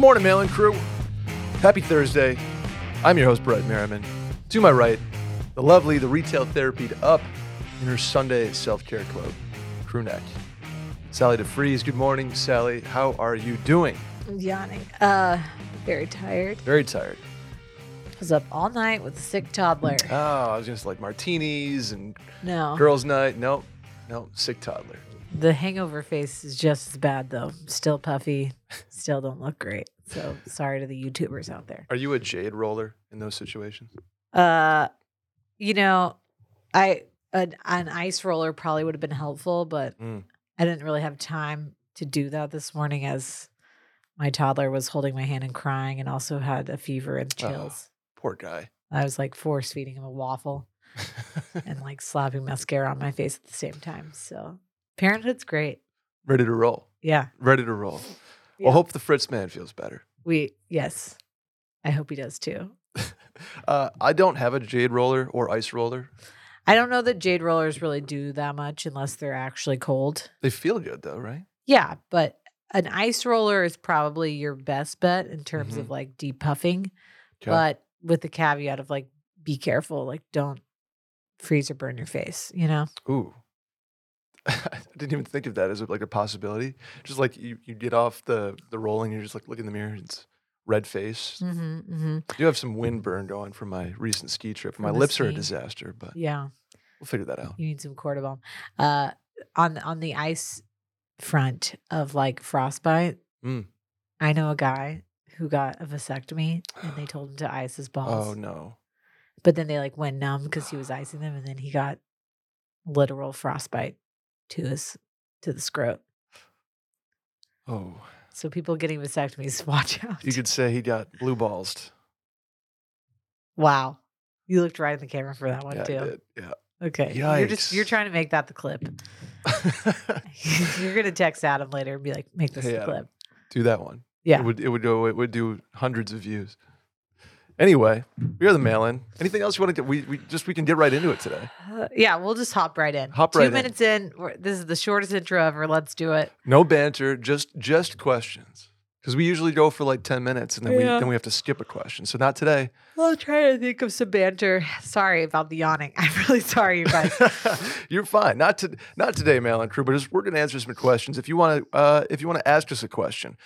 Good morning, Mail Crew. Happy Thursday. I'm your host, Brett Merriman. To my right, the lovely, the retail therapied up in her Sunday self care clothes, crew neck. Sally DeFries. Good morning, Sally. How are you doing? I'm yawning. Uh, very tired. Very tired. I was up all night with a sick toddler. Oh, I was just like martinis and No, girls' night. Nope. No, sick toddler. The hangover face is just as bad though. Still puffy. Still don't look great. So sorry to the YouTubers out there. Are you a jade roller in those situations? Uh, you know, I an, an ice roller probably would have been helpful, but Mm. I didn't really have time to do that this morning as my toddler was holding my hand and crying, and also had a fever and Oh. chills. Poor guy. I was like force feeding him a waffle. and like slapping mascara on my face at the same time. So parenthood's great. Ready to roll. Yeah. Ready to roll. Yeah. Well, hope the Fritz man feels better. We yes. I hope he does too. Uh, I don't have a jade roller or ice roller. I don't know that jade rollers really do that much unless they're actually cold. They feel good though, right? Yeah, but an ice roller is probably your best bet in terms Mhm. of like depuffing, 'Kay. but with the caveat of like be careful, like don't freeze or burn your face, you know? Ooh. I didn't even think of that as like a possibility. Just like you, you get off the the rolling, you're just like look in the mirror, and it's red face. Mm-hmm, mm-hmm. I do have some wind burn going from my recent ski trip. My From the lips are a disaster, but Yeah. we'll figure that out. You need some cortisone. Uh, on on the ice front of like frostbite, Mm. I know a guy who got a vasectomy, and they told him to ice his balls. Oh no. But then they like went numb because he was icing them, and then he got literal frostbite to his to the scrot. Oh. So people getting vasectomies, watch out. You could say he got blue balls. wow, you looked right in the camera for that one Yeah, too. Yeah. Okay, you're just you're trying to make that the clip. you're gonna text Adam later and be like, make this the clip. do that one. Yeah. It would it would go it would do hundreds of views. Anyway, we are the mail in. Anything else you want to get? We, we just we can get right into it today. Uh, yeah, we'll just hop right in. Hop Two right in. minutes in. we're- this is the shortest intro ever. Let's do it. No banter, just just questions. Because we usually go for like ten minutes and then we Yeah. then we have to skip a question. So not today. I'll try to think of some banter. Sorry about the yawning. I'm really sorry, you guys. You're fine. Not to not today, mail in crew, but just, we're gonna answer some questions. If you want to uh, if you want to ask us a question,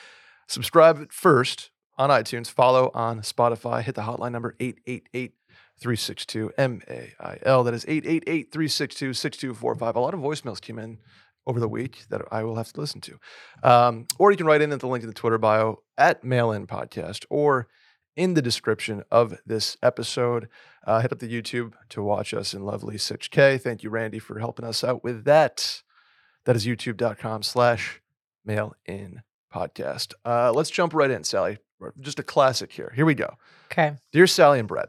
subscribe first on iTunes, follow on Spotify, hit the hotline number 888 362 MAIL. That is 888 362 6245. A lot of voicemails came in over the week that I will have to listen to. Um, or you can write in at the link in the Twitter bio at Mail In Podcast or in the description of this episode. Uh, hit up the YouTube to watch us in lovely 6K. Thank you, Randy, for helping us out with that. That is youtube.com slash mail in podcast. Uh, let's jump right in, Sally. Just a classic here. Here we go. okay. Dear Sally and Brett,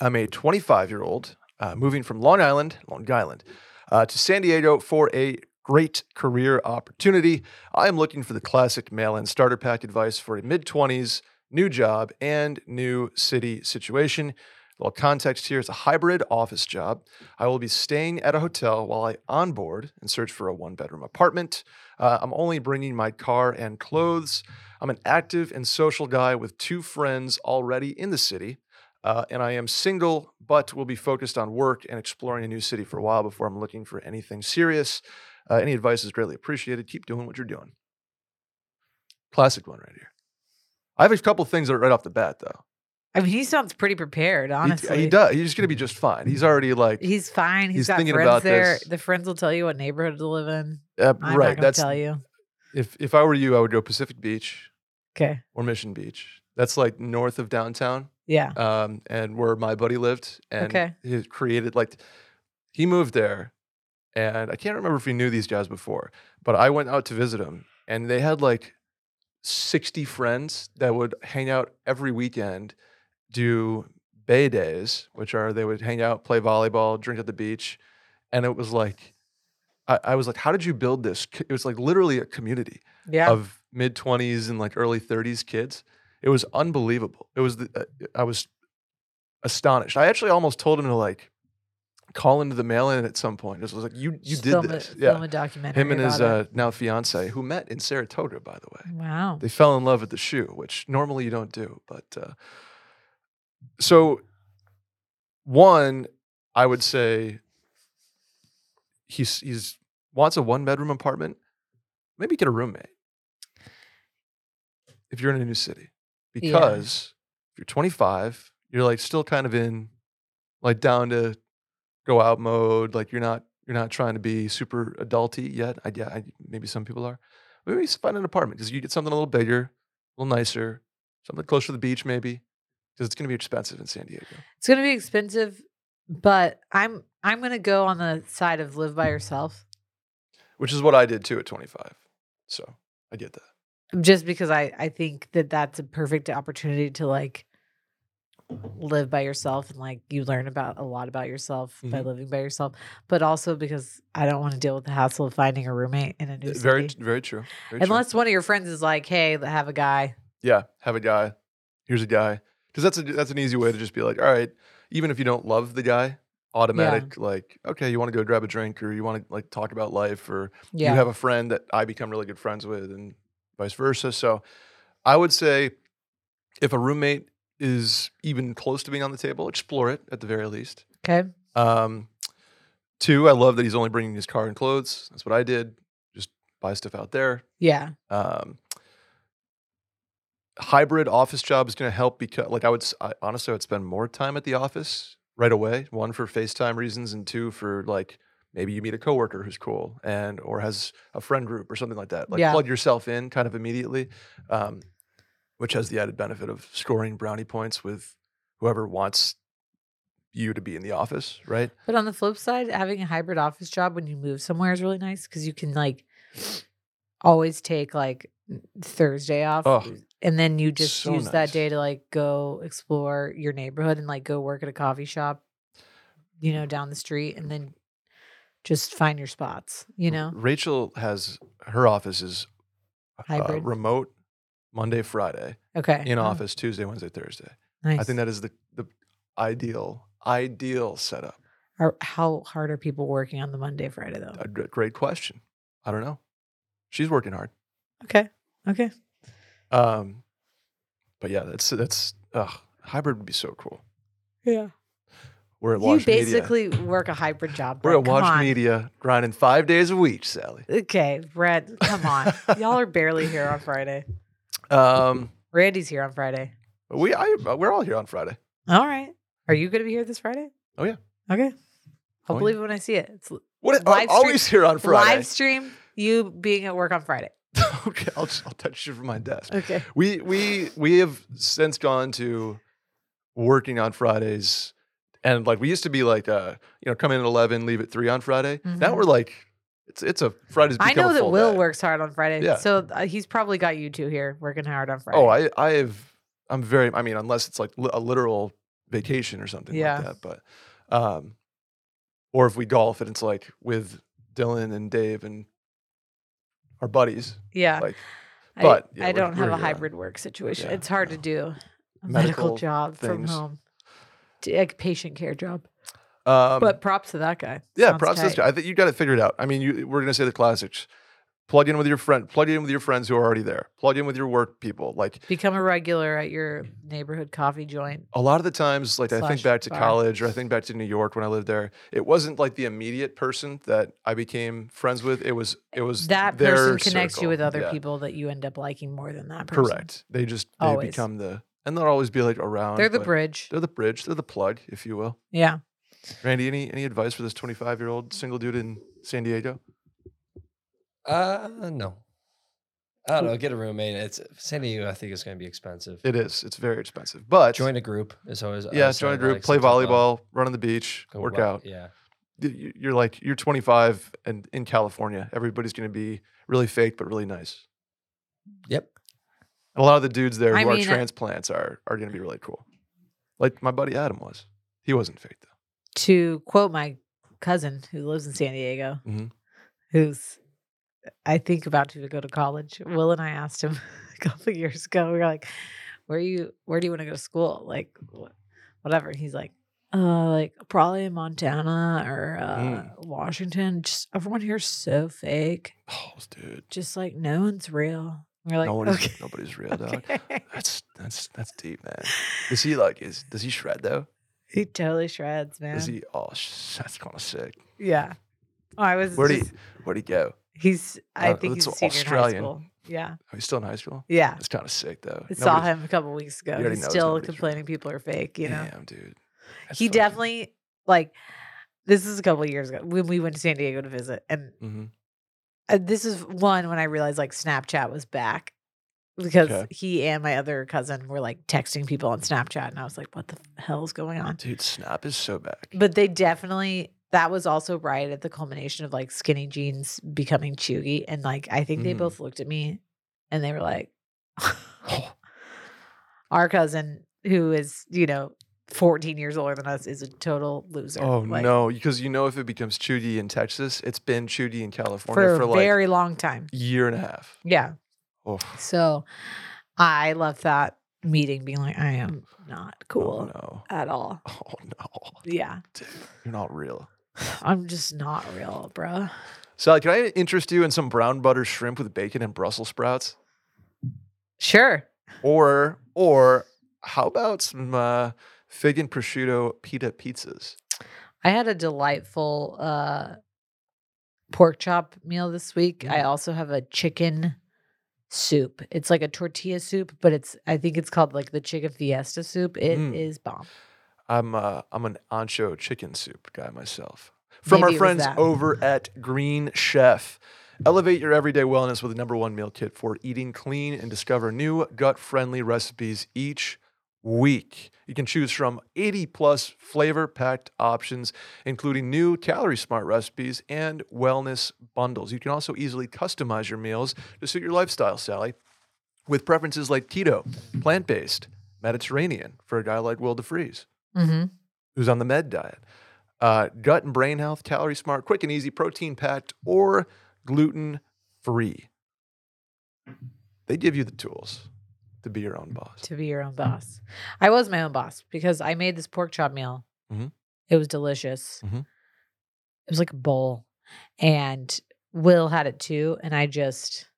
I'm a 25 year old uh, moving from Long Island, Long Island, uh, to San Diego for a great career opportunity. I am looking for the classic mail in starter pack advice for a mid 20s new job and new city situation. A little context here it's a hybrid office job. I will be staying at a hotel while I onboard and search for a one bedroom apartment. Uh, I'm only bringing my car and clothes. I'm an active and social guy with two friends already in the city. Uh, and I am single, but will be focused on work and exploring a new city for a while before I'm looking for anything serious. Uh, any advice is greatly appreciated. Keep doing what you're doing. Classic one right here. I have a couple things that are right off the bat, though. I mean, he sounds pretty prepared, honestly. he, does. He's going to be just fine. He's already like, He's fine. He's he's got thinking friends about there. this. The friends will tell you what neighborhood to live in. uh, right. That's tell you. if if I were you, I would go Pacific Beach Okay. or Mission Beach. That's like north of downtown. Yeah. um, and where my buddy lived, and Okay. he created like he moved there, and I can't remember if he knew these guys before, but I went out to visit him, and they had like sixty friends that would hang out every weekend, do bay days, which are they would hang out, play volleyball, drink at the beach, and it was like. I, I was like, "How did you build this?" It was like literally a community Yeah. of mid 20s and like early 30s kids. It was unbelievable. It was, the, uh, I was astonished. I actually almost told him to like call into the mail-in at some point. It was like you you Just did film this. A, yeah. Film a documentary. Him and his uh, now fiance, who met in Saratoga, by the way. Wow. They fell in love at the shoe, which normally you don't do. But uh, so, one, I would say he's he's wants a one bedroom apartment. Maybe get a roommate if you're in a new city, Yeah. because if you're 25, you're like still kind of in like down to go out mode. Like you're not you're not trying to be super adulty yet. I, yeah, I, maybe some people are. Maybe find an apartment because you get something a little bigger, a little nicer, something closer to the beach, maybe because it's going to be expensive in San Diego. It's gonna be expensive, but I'm I'm gonna go on the side of live by yourself, Which is what I did too at 25. So I get that. Just because I I think that that's a perfect opportunity to like live by yourself and like you learn about a lot about yourself by Mhm. living by yourself, but also because I don't want to deal with the hassle of finding a roommate in a new Uh, city. Very, very true. Very true. Unless one of your friends is like, "Hey, have a guy." Yeah, have a guy. Here's a guy. Because that's a that's an easy way to just be like, all right, even if you don't love the guy, automatic like, okay, you want to go grab a drink or you want to like talk about life or Yeah, you have a friend that I become really good friends with and vice versa. So I would say if a roommate is even close to being on the table, explore it at the very least. okay. Um, two, I love that he's only bringing his car and clothes. That's what I did. Just buy stuff out there. Yeah, Um, hybrid office job is going to help because, like, I would I, honestly, I would spend more time at the office right away. One for FaceTime reasons, and two for like maybe you meet a coworker who's cool and or has a friend group or something like that. Like, Yeah. plug yourself in kind of immediately, um, which has the added benefit of scoring brownie points with whoever wants you to be in the office, right? But on the flip side, having a hybrid office job when you move somewhere is really nice because you can like always take like Thursday off. Oh, and then you just so use that day to like go explore your neighborhood and like go work at a coffee shop, you know, down the street and then just find your spots, you know? Rachel has her office is uh, Hybrid. remote Monday, Friday, Okay. in Oh, office Tuesday, Wednesday, Thursday. Nice. I think that is the the ideal ideal setup. Are, how hard are people working on the Monday, Friday though? A gr- great question. I don't know. She's working hard. Okay. Okay. Um, but yeah, that's that's ugh, hybrid would be so cool. Yeah. We're at You Watch Media. You basically work a hybrid job. We're at Come Watch on. Media, grinding five days a week, Sally. Okay, Brett, come on. Y'all are barely here on Friday. Um, Randy's here on Friday. we I, we're all here on Friday. All right. Are you going to be here this Friday? Oh, yeah. Okay. I'll Oh, believe it when I see it. It's What? Live I'm always here on Friday. live stream you being at work on Friday. okay, I'll just, I'll touch you from my desk. Okay. We we we have since gone to working on Fridays, and like we used to be like uh you know come in at eleven, leave at three on Friday. Now Mhm. we're like it's it's a Friday's. I know that Will day. works hard on Friday. Yeah. So uh, he's probably got you two here working hard on Friday. Oh, I I have I'm very I mean unless it's like li- a literal vacation or something Yeah. like that, but um, or if we golf and it's like with Dylan and Dave and our buddies, yeah. like but, I, yeah, we're- don't have a on- hybrid work situation. Yeah, it's hard no. to do a medical, Medical job from home. Like patient care job. um, but props to that guy. Yeah, Sounds props to this tight. guy. I think you got it figured out. I mean, you, we're gonna say the classics. Plug in with your friend. Plug in with your friends who are already there. Plug in with your work people. Like Become a regular at your neighborhood coffee joint. a lot of the times, like I think back to bar. college or I think back to New York when I lived there. It wasn't like the immediate person that I became friends with. It was it was That person connects circle. you with other Yeah, people that you end up liking more than that person. Correct. They just they Always. become the and they'll always be like around. They're the but bridge. They're the bridge. They're the plug, if you will. Yeah. Randy, any any advice for this twenty five year old single dude in San Diego? Uh, no. I don't know. Get a roommate. It's San Diego. I think it's going to be expensive. It is. It's very expensive, but Join a group is always. I Yeah, always join a group, like, play something fun. volleyball, run on the beach, Go work wa- out. Yeah. Y- y- You're like you're 25 and in California, everybody's going to be really fake but really nice. Yep. And a lot of the dudes there I who are mean, uh transplants are are going to be really cool. Like my buddy Adam was. He wasn't fake though. To quote my cousin who lives in San Diego, Mhm. who's I think about to go to college. Will and I asked him a couple of years ago. We were like, "Where you? Where do you want to go to school? Like, wh- whatever." He's like, Uh, like probably in Montana or uh, Mm. Washington. Just everyone here's so fake. Oh, dude. Just like no one's real. We're like, nobody's okay. nobody's real, dog. okay. That's that's that's deep, man. Is he like is does he shred though? he totally shreds, man. Is he? Oh, sh- that's kind of sick. Yeah. Oh, I was. Where'd he Where'd he go? He's. I Uh, think he's that's in high Australian. school. Yeah. Oh, he's still in high school. Yeah. That's kind of sick though. I saw him a couple weeks ago. He's still nobody's real. complaining people are fake. You know. Damn, dude. That's he fucking- definitely like. This is a couple years ago when we went to San Diego to visit, and Mhm. Uh, this is one when I realized like Snapchat was back because Okay. he and my other cousin were like texting people on Snapchat, and I was like, "What the hell is going on?" Dude, Snap is so back. But they definitely that was also right at the culmination of like skinny jeans becoming chuggy, and like I think they Mhm. both looked at me and they were like, Oh, "Our cousin, who is you know." 14 years older than us is a total loser. oh Like, no, because you know if it becomes Chudy in Texas, it's been Chudy in For California a for, like very long time. year and a half. Yeah. Oh, So I love that meeting being like, I am not oh cool no. at all. Oh no. Yeah. Dude, you're not real. I'm just not real, bruh. Sally, can I interest you in some brown butter shrimp with bacon and Brussels sprouts? Sure. Or or how about some uh, fig and prosciutto pita pizzas? I had a delightful uh pork chop meal this week. I Mm. also have a chicken soup. It's like a tortilla soup, but it's I think it's called like the chicken fiesta soup. It is Mm. bomb. I'm uh, I'm an ancho chicken soup guy myself. From Maybe our it was friends that. over at Green Chef. Elevate your everyday wellness with the number one meal kit for eating clean and discover new gut friendly recipes each week. You can choose from 80 plus flavor packed options, including new calorie smart recipes and wellness bundles. You can also easily customize your meals to suit your lifestyle, Sally, with preferences like keto, plant based, Mediterranean for a guy like Will DeFries Mm-hmm. who's on the med diet. Uh, gut and brain health, calorie smart, quick and easy, protein packed, or gluten free. They give you the tools to be your own boss. To be your own boss. I was my own boss because I made this pork chop meal. Mhm. It was delicious. Mhm. It was like a bowl. And Will had it too. And I just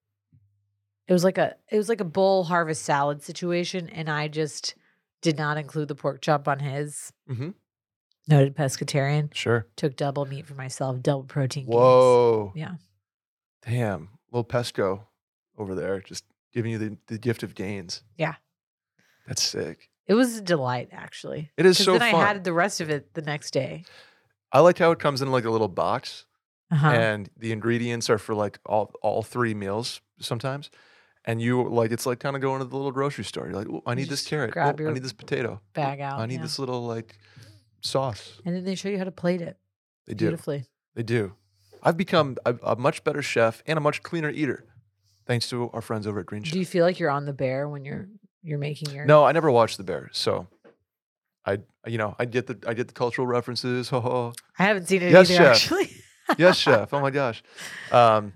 it was like a it was like a bowl harvest salad situation. And I just did not include the pork chop on his. Mm-hmm. Noted pescatarian. Sure. Took double meat for myself, double protein. Whoa. Yeah. Damn. Little Pesco over there just giving you the, the gift of gains. Yeah. That's sick. It was a delight, actually. It is so then fun. I had the rest of it the next day. I like how it comes in like a little box Uh-huh. and the ingredients are for like all all three meals sometimes. And you like it's like kind of going to the little grocery store. You're like, "Ooh, I need this carrot. grab Oh, I need this potato. Bag out. I need yeah. this little like sauce. And then they show you how to plate it They do. beautifully. They do. I've become a, a much better chef and a much cleaner eater, thanks to our friends over at Green Chef. Do you feel like you're on the bear when you're you're making your no, I never watched The Bear, so I, you know, I get the I get the cultural references. Ho ho. I haven't seen it Yes, either chef. actually. Yes, chef. Oh my gosh. Um,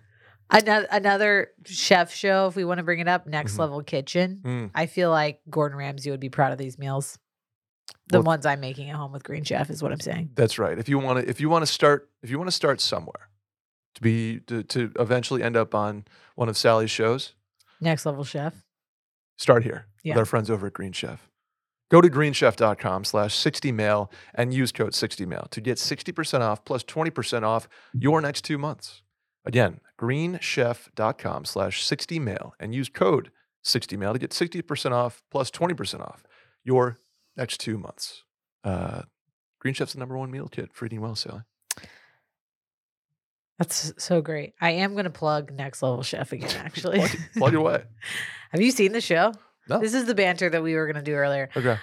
another another chef show, if we want to bring it up, Next Mhm. Level Kitchen. mm, I feel like Gordon Ramsay would be proud of these meals. The Well- ones I'm making at home with Green Chef is what I'm saying. that's right. If you want to, if you want to start, if you want to start somewhere, to be to, to eventually end up on one of Sally's shows, Next Level Chef. start here Yeah. with our friends over at Green Chef. Go to greenchef.com slash 60mail and use code 60mail to get 60% off plus 20% off your next two months. Again, greenchef.com slash 60mail and use code 60mail to get 60% off plus 20% off your next two months. Uh, Green Chef's the number one meal kit for eating well, Sally. That's so great. I am going to plug Next Level Chef again, actually. Plug, plug it away. Have you seen the show? No. This is the banter that we were going to do earlier. Okay.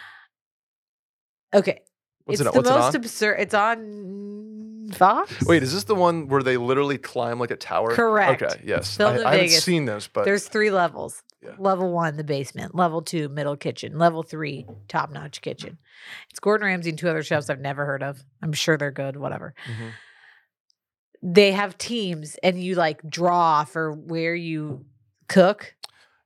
Okay. What's it's it, the it most on? absurd. It's on Fox. Wait, is this the one where they literally climb like a tower? Correct. Okay, yes. I, I haven't seen this, but There's three levels. Yeah. Level one, the basement. Level two, middle kitchen. Level three, top notch kitchen. It's Gordon Ramsay and two other chefs I've never heard of. I'm sure they're good, whatever. Mhm. They have teams and you like draw for where you cook.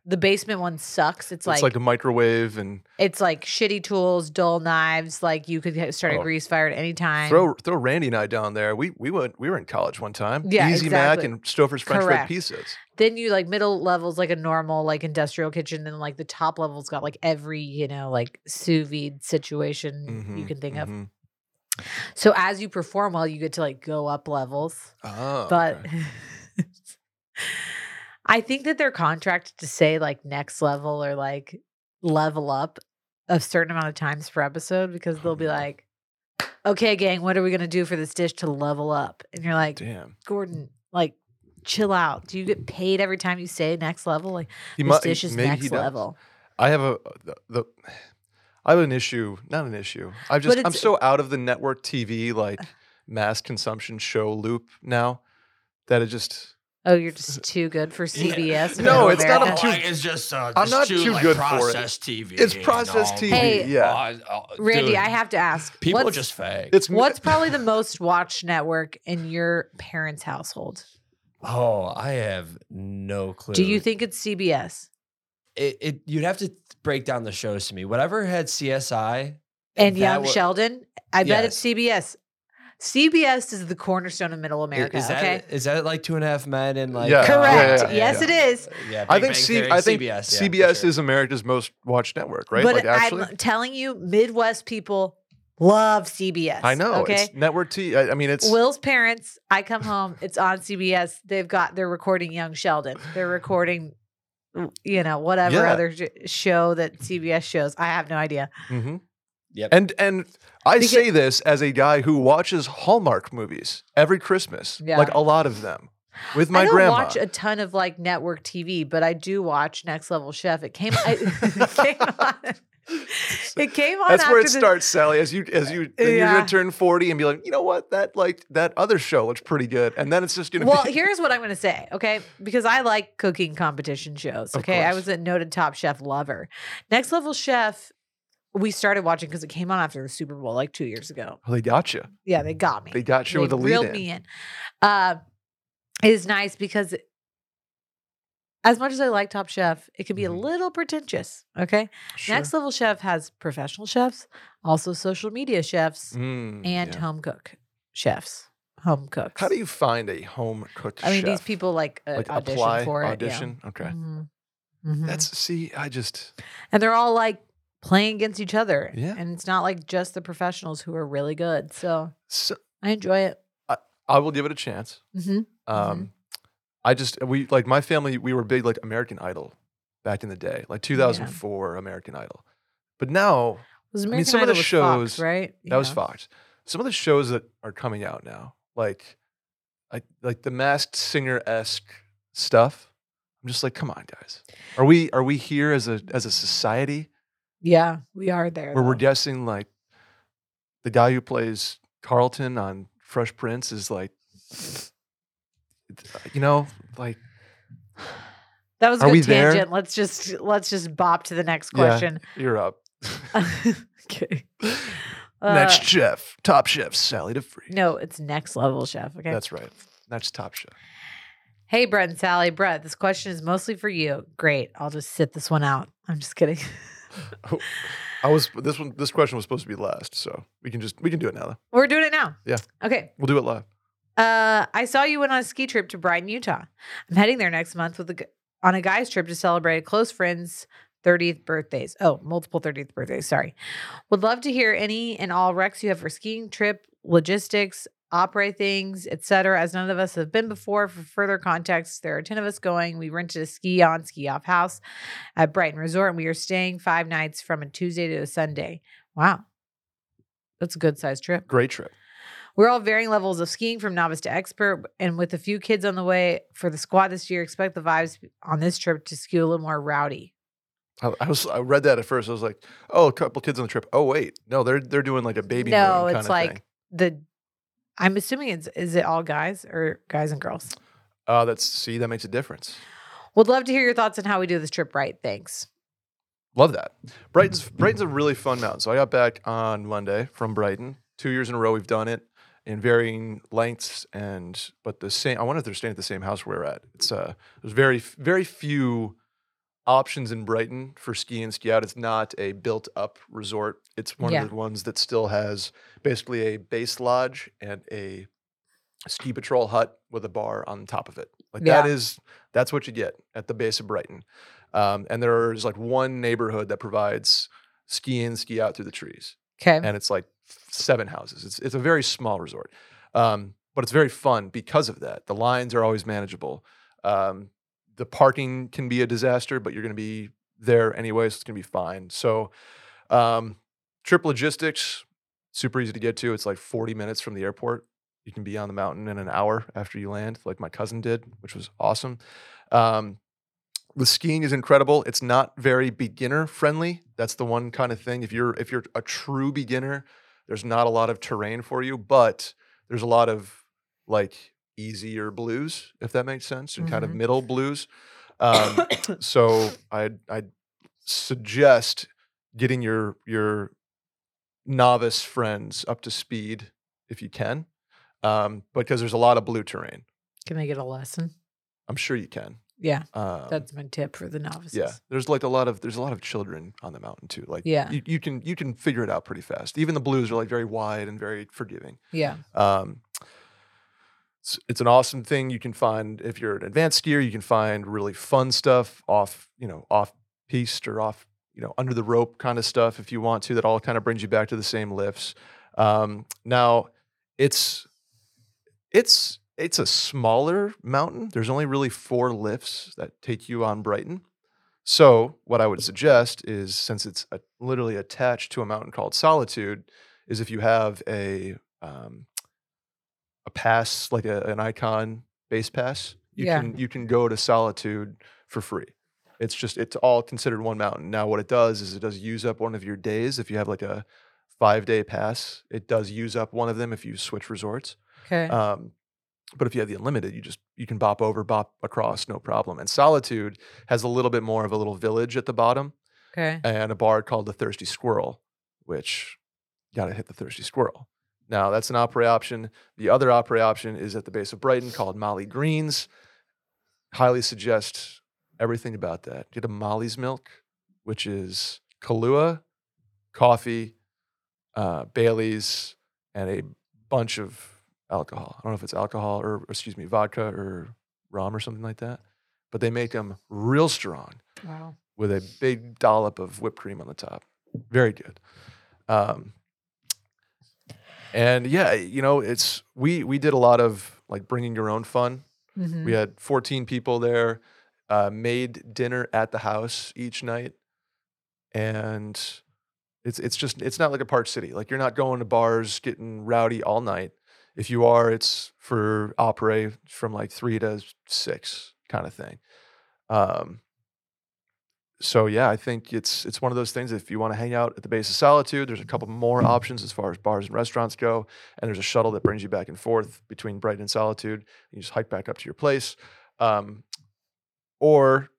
the basement one sucks. It's It's like, like, a microwave and it's like shitty tools, dull knives. Like you could start a Oh. grease fire at any time. throw throw Randy and I down there. We we went we were in college one time. Yeah, Easy Mac and Stouffer's French Correct. pieces. then you like middle levels like a normal like industrial kitchen. Then like the top level's got like every you know like sous vide situation you Mhm, can think of. mhm. So as you perform well, you get to like go up levels. Oh, but okay. I think that they're contracted to say like next level or like level up a certain amount of times per episode because they'll be Oh. like, okay, gang, what are we going to do for this dish to level up? And you're like, damn. Gordon, like, chill out. Do you get paid every time you say next level? Like, He this mu- dish is next level. I have a the, the I have an issue, not an issue. I'm just I'm so out of the network TV like mass consumption show loop now that it just Oh, you're just too good for CBS. and No, Middle it's not. I'm too- like it's just uh, I'm it's not too, too like, good for it. processed TV. it's processed TV. Hey, yeah, Oh, oh, Randy, dude, I have to ask. people are what's- just fake. it's What's probably the most watched network in your parents' household? Oh, I have no clue. Do you think it's CBS? it, it? You'd have to break down the shows to me. Whatever had CSI And Young wa- Sheldon? I bet it's CBS. CBS is the cornerstone of Middle America. Is that okay, is that like Two and a Half Men and like Yeah. correct. yeah, yes, yeah. it is. Uh, yeah, I think Bang C- Theory, I think CBS. yeah, CBS sure. is America's most watched network, right? But like actually, I'm telling you, Midwest people love CBS. I know Okay. it's network T. I, I mean, it's Will's parents, I come home, it's on CBS. They've got, they're recording Young Sheldon. They're recording, you know, whatever Yeah. other show that CBS shows. I have no idea. Mhm. Yep. And and I Because- say this as a guy who watches Hallmark movies every Christmas, like a lot of them, with my I don't grandma. watch a ton of like network TV, but I do watch Next Level Chef. It came, I, it came on. It came on. That's where it the- starts, Sally. As you as you Yeah. gonna turn forty and be like, you know what, that like that other show looks pretty good, and then it's just gonna Well, be here's what I'm going to say, okay? Because I like cooking competition shows, okay? I was a noted Top Chef lover. Next Level Chef, we started watching because it came on after the Super Bowl like two years ago. Oh, they got you. Yeah, they got me. They got you They with the lead reeled in. me in. Uh, it is nice because as much as I like Top Chef, it can be a Mhm. little pretentious, okay? Sure. Next Level Chef has professional chefs, also social media chefs, Mm, and yeah. home cook chefs, home cooks. How do you find a home cooked I mean, these people like, uh, like audition apply for it. yeah. audition. Okay, Mhm. Mhm. that's see, I just and they're all like playing against each other. Yeah. And it's not like just the professionals who are really good. So so, I enjoy it. I will give it a chance. hmm Um, I just we like my family. We were big like American Idol back in the day, like 2004 American Idol. But now Was mean, some of the Idol was Fox, shows- right? that was Fox. Some of the shows that are coming out now, like like like the Masked Singer esque stuff. I'm just like, come on, guys. Are we are we here as a as a society Yeah, we are there. where we're guessing like the guy who plays Carlton on Fresh Prince is like, you know, like that was a good we there? tangent. Let's just let's just bop to the next Yeah. question. you're up. okay. Next Uh, chef, top chef, Sally DeFree. No, it's next level chef. Okay. That's right. That's top chef. hey, Brett and Sally. Brett, this question is mostly for you. Great. I'll just sit this one out. I'm just kidding. I was this one. This question was supposed to be last, so we can just we can do it now. Though. We're doing it now. Yeah. Okay. We'll do it live. Uh, I saw you went on a ski trip to Brighton, Utah. I'm heading there next month with a, on a guy's trip to celebrate a close friend's 30th birthdays. Oh, multiple 30th birthdays. Sorry. Would love to hear any and all recs you have for skiing trip, logistics, après things, etc. As none of us have been before. For further context, there are 10 of us going. We rented a ski on, ski off house at Brighton Resort, and we are staying five nights from a Tuesday to a Sunday. Wow. That's a good sized trip. Great trip. We're all varying levels of skiing from novice to expert, and with a few kids on the way for the squad this year, expect the vibes on this trip to skew a little more rowdy. I, I was I read that at first. I was like, oh, a couple kids on the trip. Oh wait, no, they're they're doing like a baby. no, it's like thing. the. I'm assuming it's is it all guys or guys and girls? Oh, that's see, that makes a difference. Would love to hear your thoughts on how we do this trip right. Thanks. Love that. Brighton's Brighton's a really fun mountain. So I got back on Monday from Brighton. Two years in a row we've done it in varying lengths and but the same I wonder if they're staying at the same house we're at. It's uh there's very very few options in Brighton for ski and ski out. It's not a built up resort. It's one Yeah. of the ones that still has basically a base lodge and a ski patrol hut with a bar on top of it. Like that Yeah. is that's what you get at the base of Brighton. Um, and there's like one neighborhood that provides ski in, ski out through the trees Okay. and it's like seven houses. It's it's a very small resort, um, but it's very fun because of that. The lines are always manageable. Um, the parking can be a disaster, but you're going to be there anyway, so it's going to be fine. So, um, Trip Logistics, super easy to get to. It's like 40 minutes from the airport. You can be on the mountain in an hour after you land, like my cousin did, which was awesome. Um, the skiing is incredible. It's not very beginner friendly. That's the one kind of thing. If you're if you're a true beginner, there's not a lot of terrain for you, but there's a lot of like easier blues, if that makes sense, and kind of Mhm. middle blues. Um, so I I suggest getting your your novice friends up to speed if you can, um, because there's a lot of blue terrain. Can they get a lesson? I'm sure you can. Yeah. Um, That's my tip for the novices. yeah, there's like a lot of there's a lot of children on the mountain too. Like Yeah. you, you can you can figure it out pretty fast. Even the blues are like very wide and very forgiving. Yeah. Um, it's, it's an awesome thing you can find if you're an advanced skier. You can find really fun stuff off you know off piste or off you know under the rope kind of stuff if you want to. That all kind of brings you back to the same lifts. Um, now it's it's it's a smaller mountain. There's only really four lifts that take you on Brighton. So what I would suggest is, since it's a, literally attached to a mountain called Solitude, is if you have a um, a pass like a, an Ikon base pass, you Yeah. can you can go to Solitude for free. It's just it's all considered one mountain. Now what it does is it does use up one of your days. If you have like a five day pass, it does use up one of them if you switch resorts. Okay. Um, but if you have the unlimited, you just you can bop over, bop across, no problem. And Solitude has a little bit more of a little village at the bottom okay. and a bar called the Thirsty Squirrel, which got to hit the Thirsty Squirrel. Now that's an après option. The other après option is at the base of Brighton called Molly Greens. Highly suggest everything about that. Get a Molly's milk, which is Kahlua, coffee, uh, Bailey's, and a bunch of alcohol. I don't know if it's alcohol or, excuse me, vodka or rum or something like that. But they make them real strong Wow. with a big dollop of whipped cream on the top. Very good. Um, and yeah, you know, it's we we did a lot of like bringing your own fun. Mhm. We had 14 people there, uh, made dinner at the house each night, and it's it's just it's not like a park city. Like you're not going to bars getting rowdy all night. If you are, it's for après from like three to six kind of thing. Um, so yeah, I think it's it's one of those things. If you want to hang out at the base of Solitude, there's a couple more options as far as bars and restaurants go, and there's a shuttle that brings you back and forth between Brighton and Solitude. You just hike back up to your place, um, or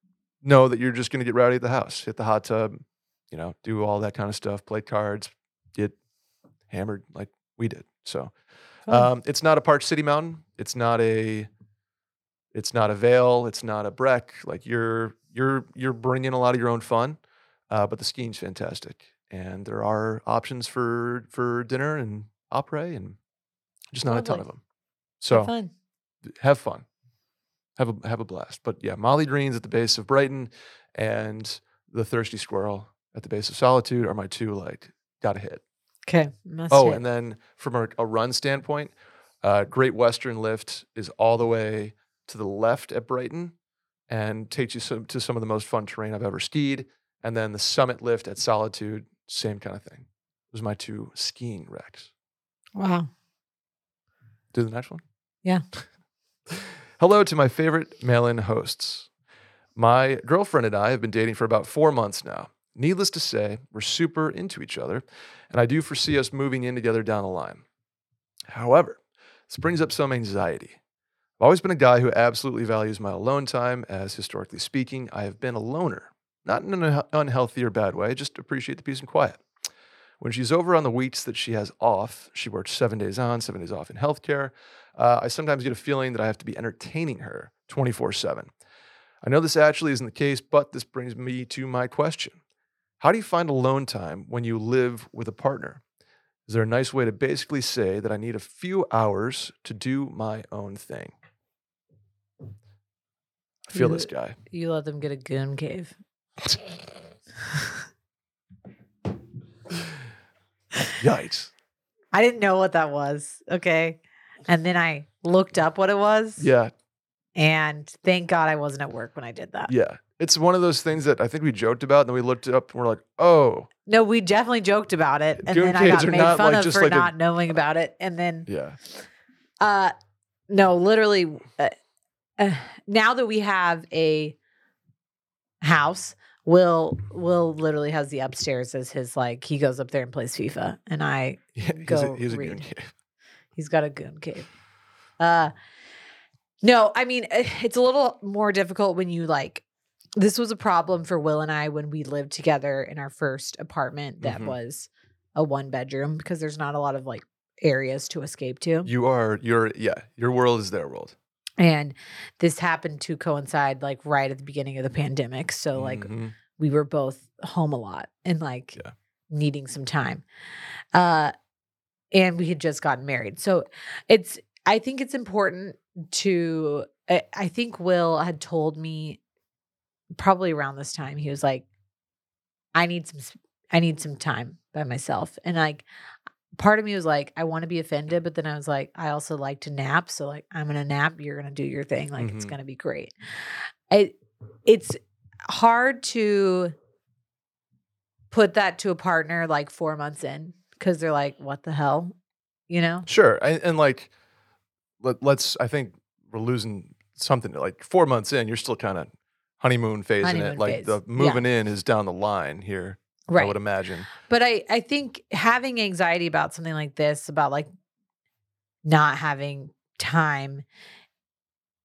know that you're just going to get rowdy at the house, hit the hot tub, you know, do all that kind of stuff, play cards, get hammered like we did. So Fun. um, it's not a Park City Mountain. It's not a. It's not a Vail. It's not a Breck. Like you're you're you're bringing a lot of your own fun, uh, but the skiing's fantastic, and there are options for for dinner and après, and just not a ton of them. So Have fun. have fun, have a have a blast. But yeah, Molly Greens at the base of Brighton, and the Thirsty Squirrel at the base of Solitude are my two like gotta hit. Okay. Must Oh, and then from a, a run standpoint, uh, Great Western Lift is all the way to the left at Brighton and takes you some, to some of the most fun terrain I've ever skied. And then the Summit Lift at Solitude, same kind of thing. Those are my two skiing recs. wow. Do the next one? Yeah. Hello to my favorite mail in hosts. My girlfriend and I have been dating for about four months now. Needless to say, we're super into each other, and I do foresee us moving in together down the line. However, this brings up some anxiety. I've always been a guy who absolutely values my alone time, as historically speaking, I have been a loner. Not in an unhealthy or bad way, just appreciate the peace and quiet. When she's over on the weeks that she has off, she works seven days on, seven days off in healthcare. Uh, I sometimes get a feeling that I have to be entertaining her 24 7. I know this actually isn't the case, but this brings me to my question. How do you find alone time when you live with a partner? Is there a nice way to basically say that I need a few hours to do my own thing? I feel this guy. You let them get a goon cave. Yikes. I didn't know what that was. Okay. And then I looked up what it was. Yeah. And thank God I wasn't at work when I did that. Yeah. It's one of those things that I think we joked about, and then we looked it up and we're like, oh, No, we definitely joked about it. And Goon then I got made not, fun like, of for like a- not knowing about it. And then, yeah. uh, no, literally, uh, uh, now that we have a house, Will Will literally has the upstairs as his like he goes up there and plays FIFA, and I yeah he's a, Go he's a goon cave. He's got a goon cave. Uh no, I mean eh, it's a little more difficult when you like this was a problem for Will and I when we lived together in our first apartment that Mhm. was a one bedroom because there's not a lot of like areas to escape to. You are, you're, yeah, your world is their world. And this happened to coincide like right at the beginning of the pandemic. So like Mhm. we were both home a lot and like Yeah. needing some time. Uh and we had just gotten married. So it's I think it's important to I, I think Will had told me probably around this time he was like I need some i need some time by myself. And like part of me was like I want to be offended, but then I was like I also like to nap, so like I'm going to nap, you're going to do your thing, like it's Mhm. going to be great. I it's hard to put that to a partner like 4 months in cuz they're like what the hell? You know? Sure. And, and like, let, let's, I think we're losing something. Like four months in, you're still kind of honeymoon phase in it. Like phase, the yeah. moving in is down the line here, Right. I would imagine. But I I think having anxiety about something like this, about like not having time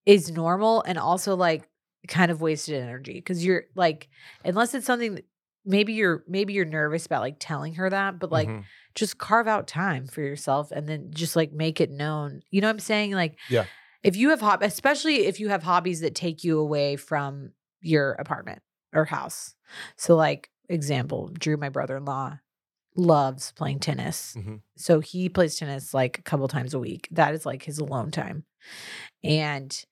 is normal and also like kind of wasted energy because you're like unless it's something that maybe you're maybe you're nervous about like telling her that but like Mhm. just carve out time for yourself and then just like make it known you know what i'm saying like Yeah. if you have hob especially if you have hobbies that take you away from your apartment or house. So like example drew my brother-in-law loves playing tennis. Mhm. so he plays tennis like a couple times a week. That is like his alone time. And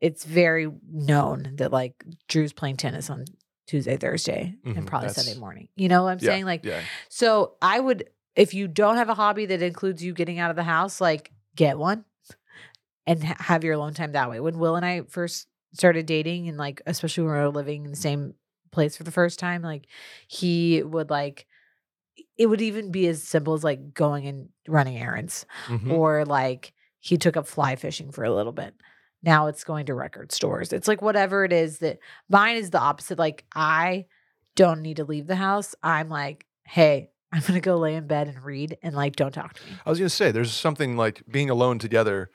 it's very known that like drew's playing tennis on tuesday thursday Mhm, and probably that's- sunday morning. You know what i'm Yeah, saying? Like yeah. so I would, if you don't have a hobby that includes you getting out of the house, like get one and ha- have your alone time that way. When Will and I first started dating, and like especially when we were living in the same place for the first time, like he would like, it would even be as simple as like going and running errands, Mhm. or like he took up fly fishing for a little bit. Now it's going to record stores. It's like whatever it is that mine is the opposite. Like I don't need to leave the house. I'm like, hey, I'm gonna go lay in bed and read and like don't talk to me. I was to say, there's something like being alone together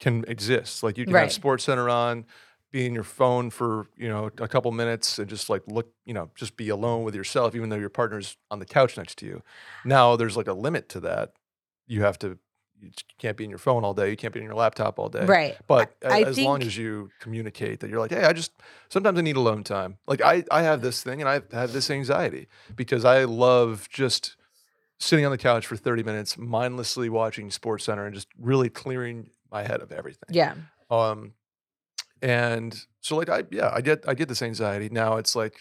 can exist. Like you can Right. have Sports Center on, be in your phone for you know a couple minutes, and just like look, you know, just be alone with yourself, even though your partner's on the couch next to you. Now there's like a limit to that. You have to. You can't be in your phone all day. You can't be in your laptop all day. Right. But I as long as you communicate that you're like, hey, I just sometimes I need alone time. Like I, I have this thing and I have this anxiety because I love just sitting on the couch for 30 minutes, mindlessly watching Sports Center and just really clearing my head of everything. Yeah. Um, and so like I, yeah, I get, I get this anxiety. Now it's like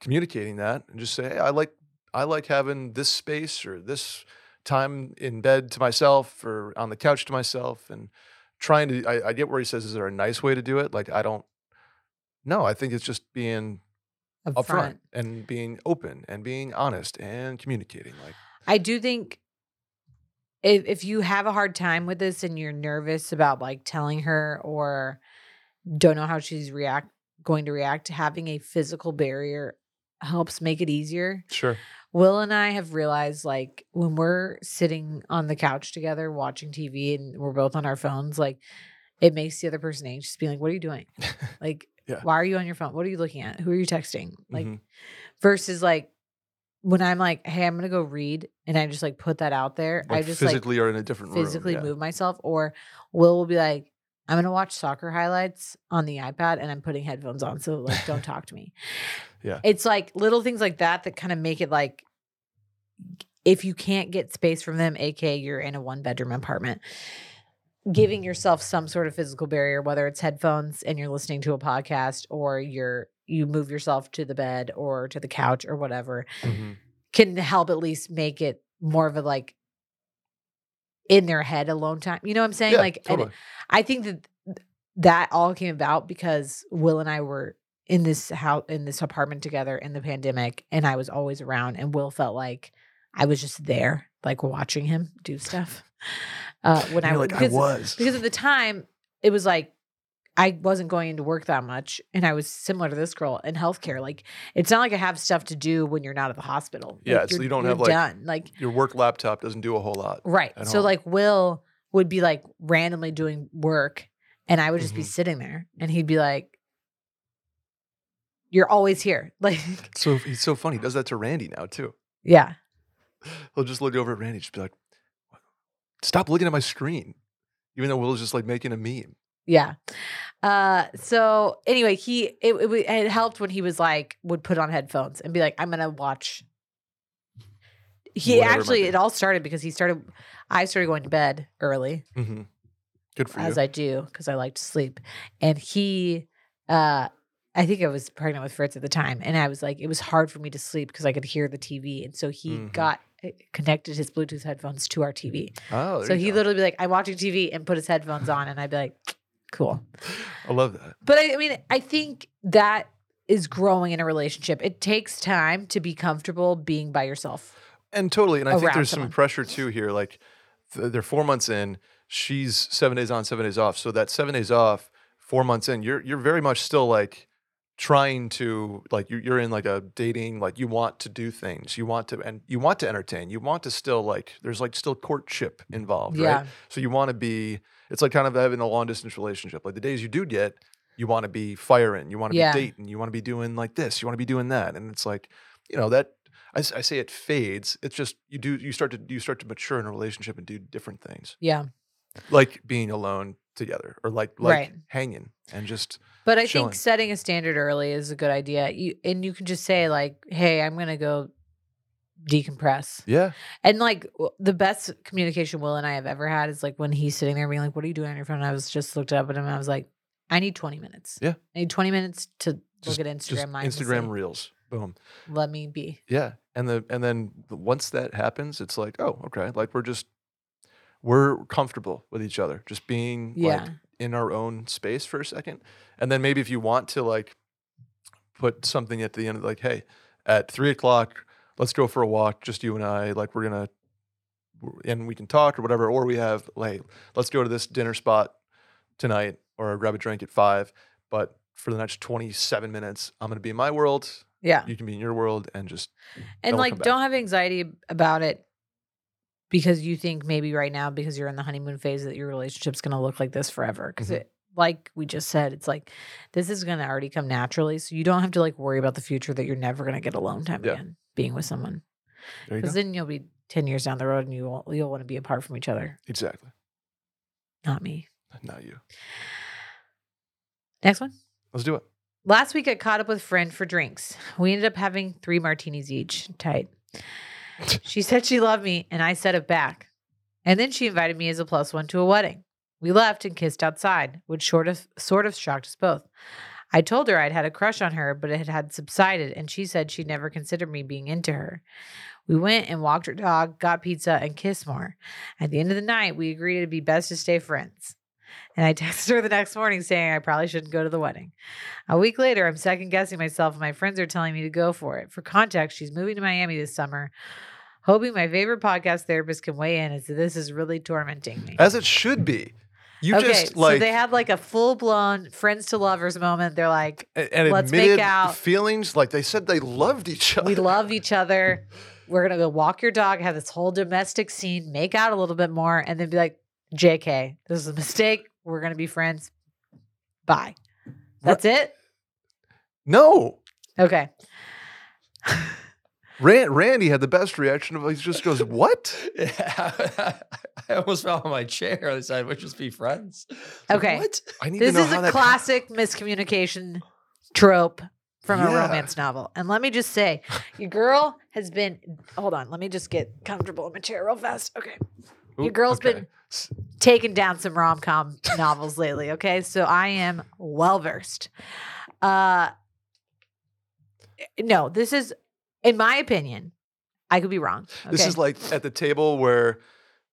communicating that and just say, hey, I like, I like having this space or this time in bed to myself or on the couch to myself and trying to I, I get where he says is there a nice way to do it like i don't no i think it's just being Up upfront front. and being open and being honest and communicating like I do think if if you have a hard time with this and you're nervous about like telling her or don't know how she's react going to react, having a physical barrier helps make it easier. sure Will and I have realized like when we're sitting on the couch together watching TV and we're both on our phones, like it makes the other person anxious, being like, What are you doing? Like, Yeah. why are you on your phone? What are you looking at? Who are you texting? Like Mhm. versus like when I'm like, hey, I'm gonna go read and I just like put that out there. like I just physically are in a different like physically room yeah. move myself, or Will will be like, I'm gonna watch soccer highlights on the iPad and I'm putting headphones on, so like don't talk to me. Yeah. It's like little things like that that kind of make it like if you can't get space from them, aka you're in a one bedroom apartment, giving yourself some sort of physical barrier, whether it's headphones and you're listening to a podcast or you're you move yourself to the bed or to the couch or whatever, Mhm. can help at least make it more of a like in their head alone time. You know what I'm saying? Yeah, like totally. I think that that all came about because Will and I were in this house in this apartment together in the pandemic and I was always around and Will felt like I was just there like watching him do stuff. Uh when You're was like I was. because at the time it was like I wasn't going into work that much and I was similar to this girl in healthcare like it's not like I have stuff to do when you're not at the hospital. Yeah, Like, so you're- don't have, like, done. like Your work laptop doesn't do a whole lot. Right. So home. like Will would be like randomly doing work and I would just be Mhm. sitting there and he'd be like, You're always here. Like, So he's so funny. He does that to Randy now too. yeah. He'll just look over at Randy, just be like, "Stop looking at my screen," even though Will Will's just like making a meme. Yeah. Uh so anyway, he it, it, it helped when he was like would put on headphones and be like, I'm gonna watch. He Whatever might actually be. it all started because he started I started going to bed early. hmm Good for you. as you. I do because I like to sleep. And he, uh, I think I was pregnant with Fritz at the time, and I was like, it was hard for me to sleep because I could hear the TV, and so he Mhm. got uh, connected his Bluetooth headphones to our TV. oh, there so you he go. literally be like, I'm watching TV and put his headphones on, and I'd be like, cool. I love that. But I, I mean, I think that is growing in a relationship. It takes time to be comfortable being by yourself. And totally. And I think there's someone. some pressure too here. Like th- they're four months in. She's seven days on, seven days off. So that seven days off, four months in, you're you're very much still like trying to like you're, you're in like a dating like you want to do things you want to and you want to entertain you want to still like there's like still courtship involved Yeah. right so you want to be it's like kind of having a long distance relationship like the days you do get you want to be firing you want to Yeah. be dating you want to be doing like this you want to be doing that and it's like you know that I say it fades it's just you do you start to you start to mature in a relationship and do different things Yeah. like being alone together or like like Right. hanging and just But I chilling. think setting a standard early is a good idea. You and you can just say like, "Hey, I'm gonna go decompress." yeah And like the best communication Will and I have ever had is like when he's sitting there being like, "What are you doing on your phone?" And I was just looked up at him. and I was like, "I need 20 minutes. Yeah. I need 20 minutes to just, look at Instagram. Instagram reels boom Let me be. Yeah, and the and then once that happens, it's like, oh, okay, like we're just we're comfortable with each other, just being like in our own space for a second, and then maybe if you want to like put something at the end, of like, hey, at three o'clock, let's go for a walk, just you and I, like we're gonna, and we can talk or whatever, or we have like, let's go to this dinner spot tonight or grab a drink at five, but for the next 27 minutes, I'm to be in my world. Yeah. You can be in your world and just And Don't like don't have anxiety about it because you think maybe right now because you're in the honeymoon phase that your relationship's going to look like this forever because Mhm. it like we just said it's like this is going to already come naturally so you don't have to like worry about the future that you're never going to get alone time Yeah. again being with someone because then you'll be 10 years down the road and you won't you'll want to be apart from each other Exactly. not me Not you. next one Let's do it. Last week, I caught up with a friend for drinks. We ended up having three martinis each. Tight. She said she loved me, and I said it back. And then she invited me as a plus one to a wedding. We left and kissed outside, which sort of sort of shocked us both. I told her I'd had a crush on her, but it had subsided, and she said she'd never considered me being into her. We went and walked her dog, got pizza, and kissed more. At the end of the night, we agreed it'd be best to stay friends. And I texted her the next morning saying I probably shouldn't go to the wedding. A week later, I'm second guessing myself, and my friends are telling me to go for it. For context, she's moving to Miami this summer, hoping my favorite podcast therapist can weigh in as this is really tormenting me. As it should be. You okay, just like so they had like a full blown friends to lovers moment. They're like, and let's make out. feelings like they said they loved each other. we love each other. We're gonna go walk your dog, have this whole domestic scene, make out a little bit more, and then be like, JK, this is a mistake. We're gonna be friends. Bye. That's it? No. Okay. Ran- Randy had the best reaction of he just goes, "What?" Yeah, I almost fell on my chair. I decided we'd just be friends. Okay. what? I need This to know is how a that classic miscommunication trope from a romance novel. And let me just say, your girl has been. Hold on, let me just get comfortable in my chair real fast. Okay. Ooh, Your girl's okay. been taking down some rom com novels lately. Okay, so I am well versed. Uh, no, this is, in my opinion, I could be wrong. This is like at the table where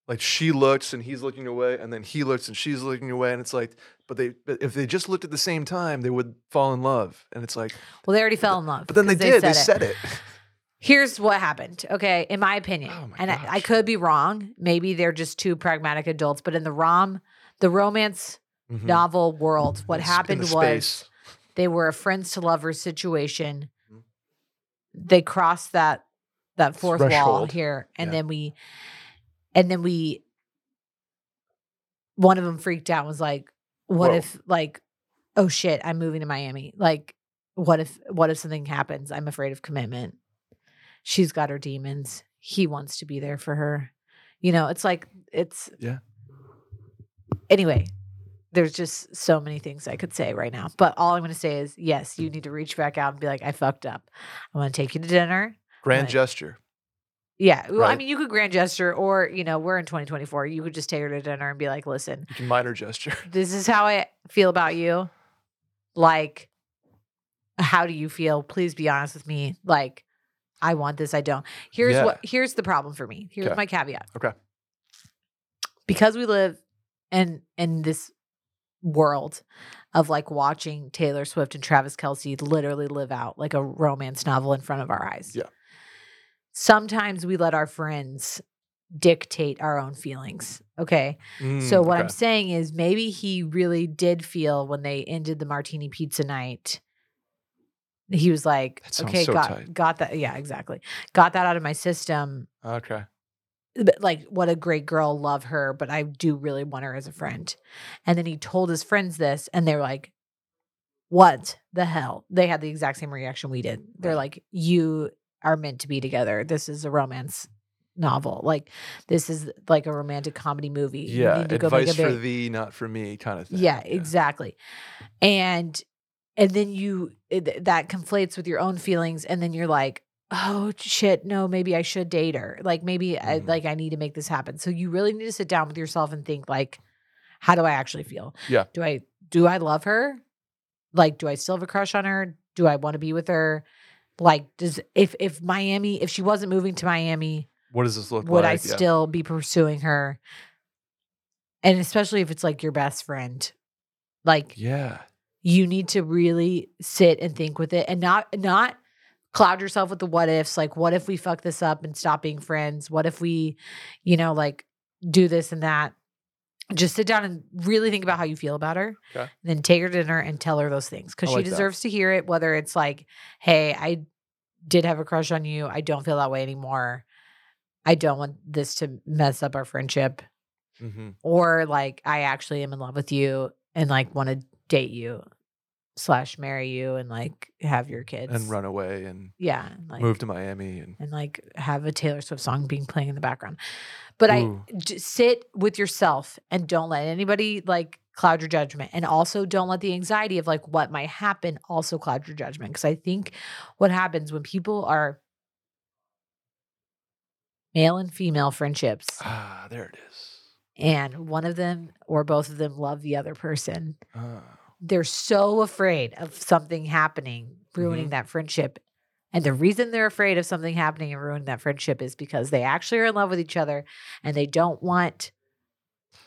like she looks and he's looking away and then he looks and she's looking away and it's like but they but if they just looked at the same time they would fall in love and it's like well, they already fell in love. but then they did they it. said it Here's what happened. Okay, in my opinion, Oh my and I, I could be wrong. Maybe they're just two pragmatic adults. But in the rom, the romance Mhm. novel world, what In s- in happened was space. they were a friends to lovers situation. They crossed that that fourth wall here, and Yeah. then we, and then we. One of them freaked out. and Was like, "What Whoa. if like, oh shit, I'm moving to Miami. Like, what if what if something happens? I'm afraid of commitment. She's got her demons. He wants to be there for her. You know, it's like it's Yeah. Anyway, there's just so many things I could say right now. But all I'm going to say is yes, you need to reach back out and be like, I fucked up. I want to take you to dinner. grand Right. gesture Yeah. Well, I mean, you could grand gesture, or, you know, we're in 2024. You could just take her to dinner and be like, listen, you can minor gesture this is how I feel about you. Like, how do you feel? Please be honest with me. Like, I want this. I don't. Here's Yeah. what, here's the problem for me. Here's Okay. my caveat. Okay. Because we live in, in this world of like watching Taylor Swift and Travis Kelce literally live out like a romance novel in front of our eyes. Yeah. Sometimes we let our friends dictate our own feelings. Okay. So Mm, what okay. I'm saying is maybe he really did feel when they ended the martini pizza night. He was like, okay, so got tight. got that. Yeah, exactly. Got that out of my system. okay Like, what a great girl, love her, but I do really want her as a friend. And then he told his friends this, and they were like, What the hell? They had the exact same reaction we did. They're like, You are meant to be together. This is a romance novel. Like, this is like a romantic comedy movie. You yeah need to advice for thee not for me kind of thing yeah, exactly. And and then you it, that conflates with your own feelings and then you're like, "Oh shit, no, maybe I should date her. Like maybe I Mhm. like I need to make this happen." So you really need to sit down with yourself and think like, how do I actually feel? Yeah. Do I do I love her? Like do I still have a crush on her? Do I want to be with her? Like does if if Miami if she wasn't moving to Miami, what does this look would like I Yeah. still be pursuing her? And especially if it's like your best friend. Like yeah you need to really sit and think with it and not not cloud yourself with the what ifs like what if we fuck this up and stop being friends? What if we you know like do this and that? Just sit down and really think about how you feel about her Okay. and then take her to dinner and tell her those things because I she like that. deserves to hear it whether it's like hey i did have a crush on you. I don't feel that way anymore. I don't want this to mess up our friendship. Hmm or like I actually am in love with you and like want to date you slash marry you and like have your kids. and run away and yeah and, like move to miami and and like have a Taylor Swift song being playing in the background. But I Ooh. j- sit with yourself and don't let anybody like cloud your judgment. And also don't let the anxiety of like what might happen also cloud your judgment. Because I think what happens when people are male and female friendships ah there it is. and one of them or both of them love the other person, Ah. They're so afraid of something happening, ruining Mm-hmm. that friendship. And the reason they're afraid of something happening and ruining that friendship is because they actually are in love with each other and they don't want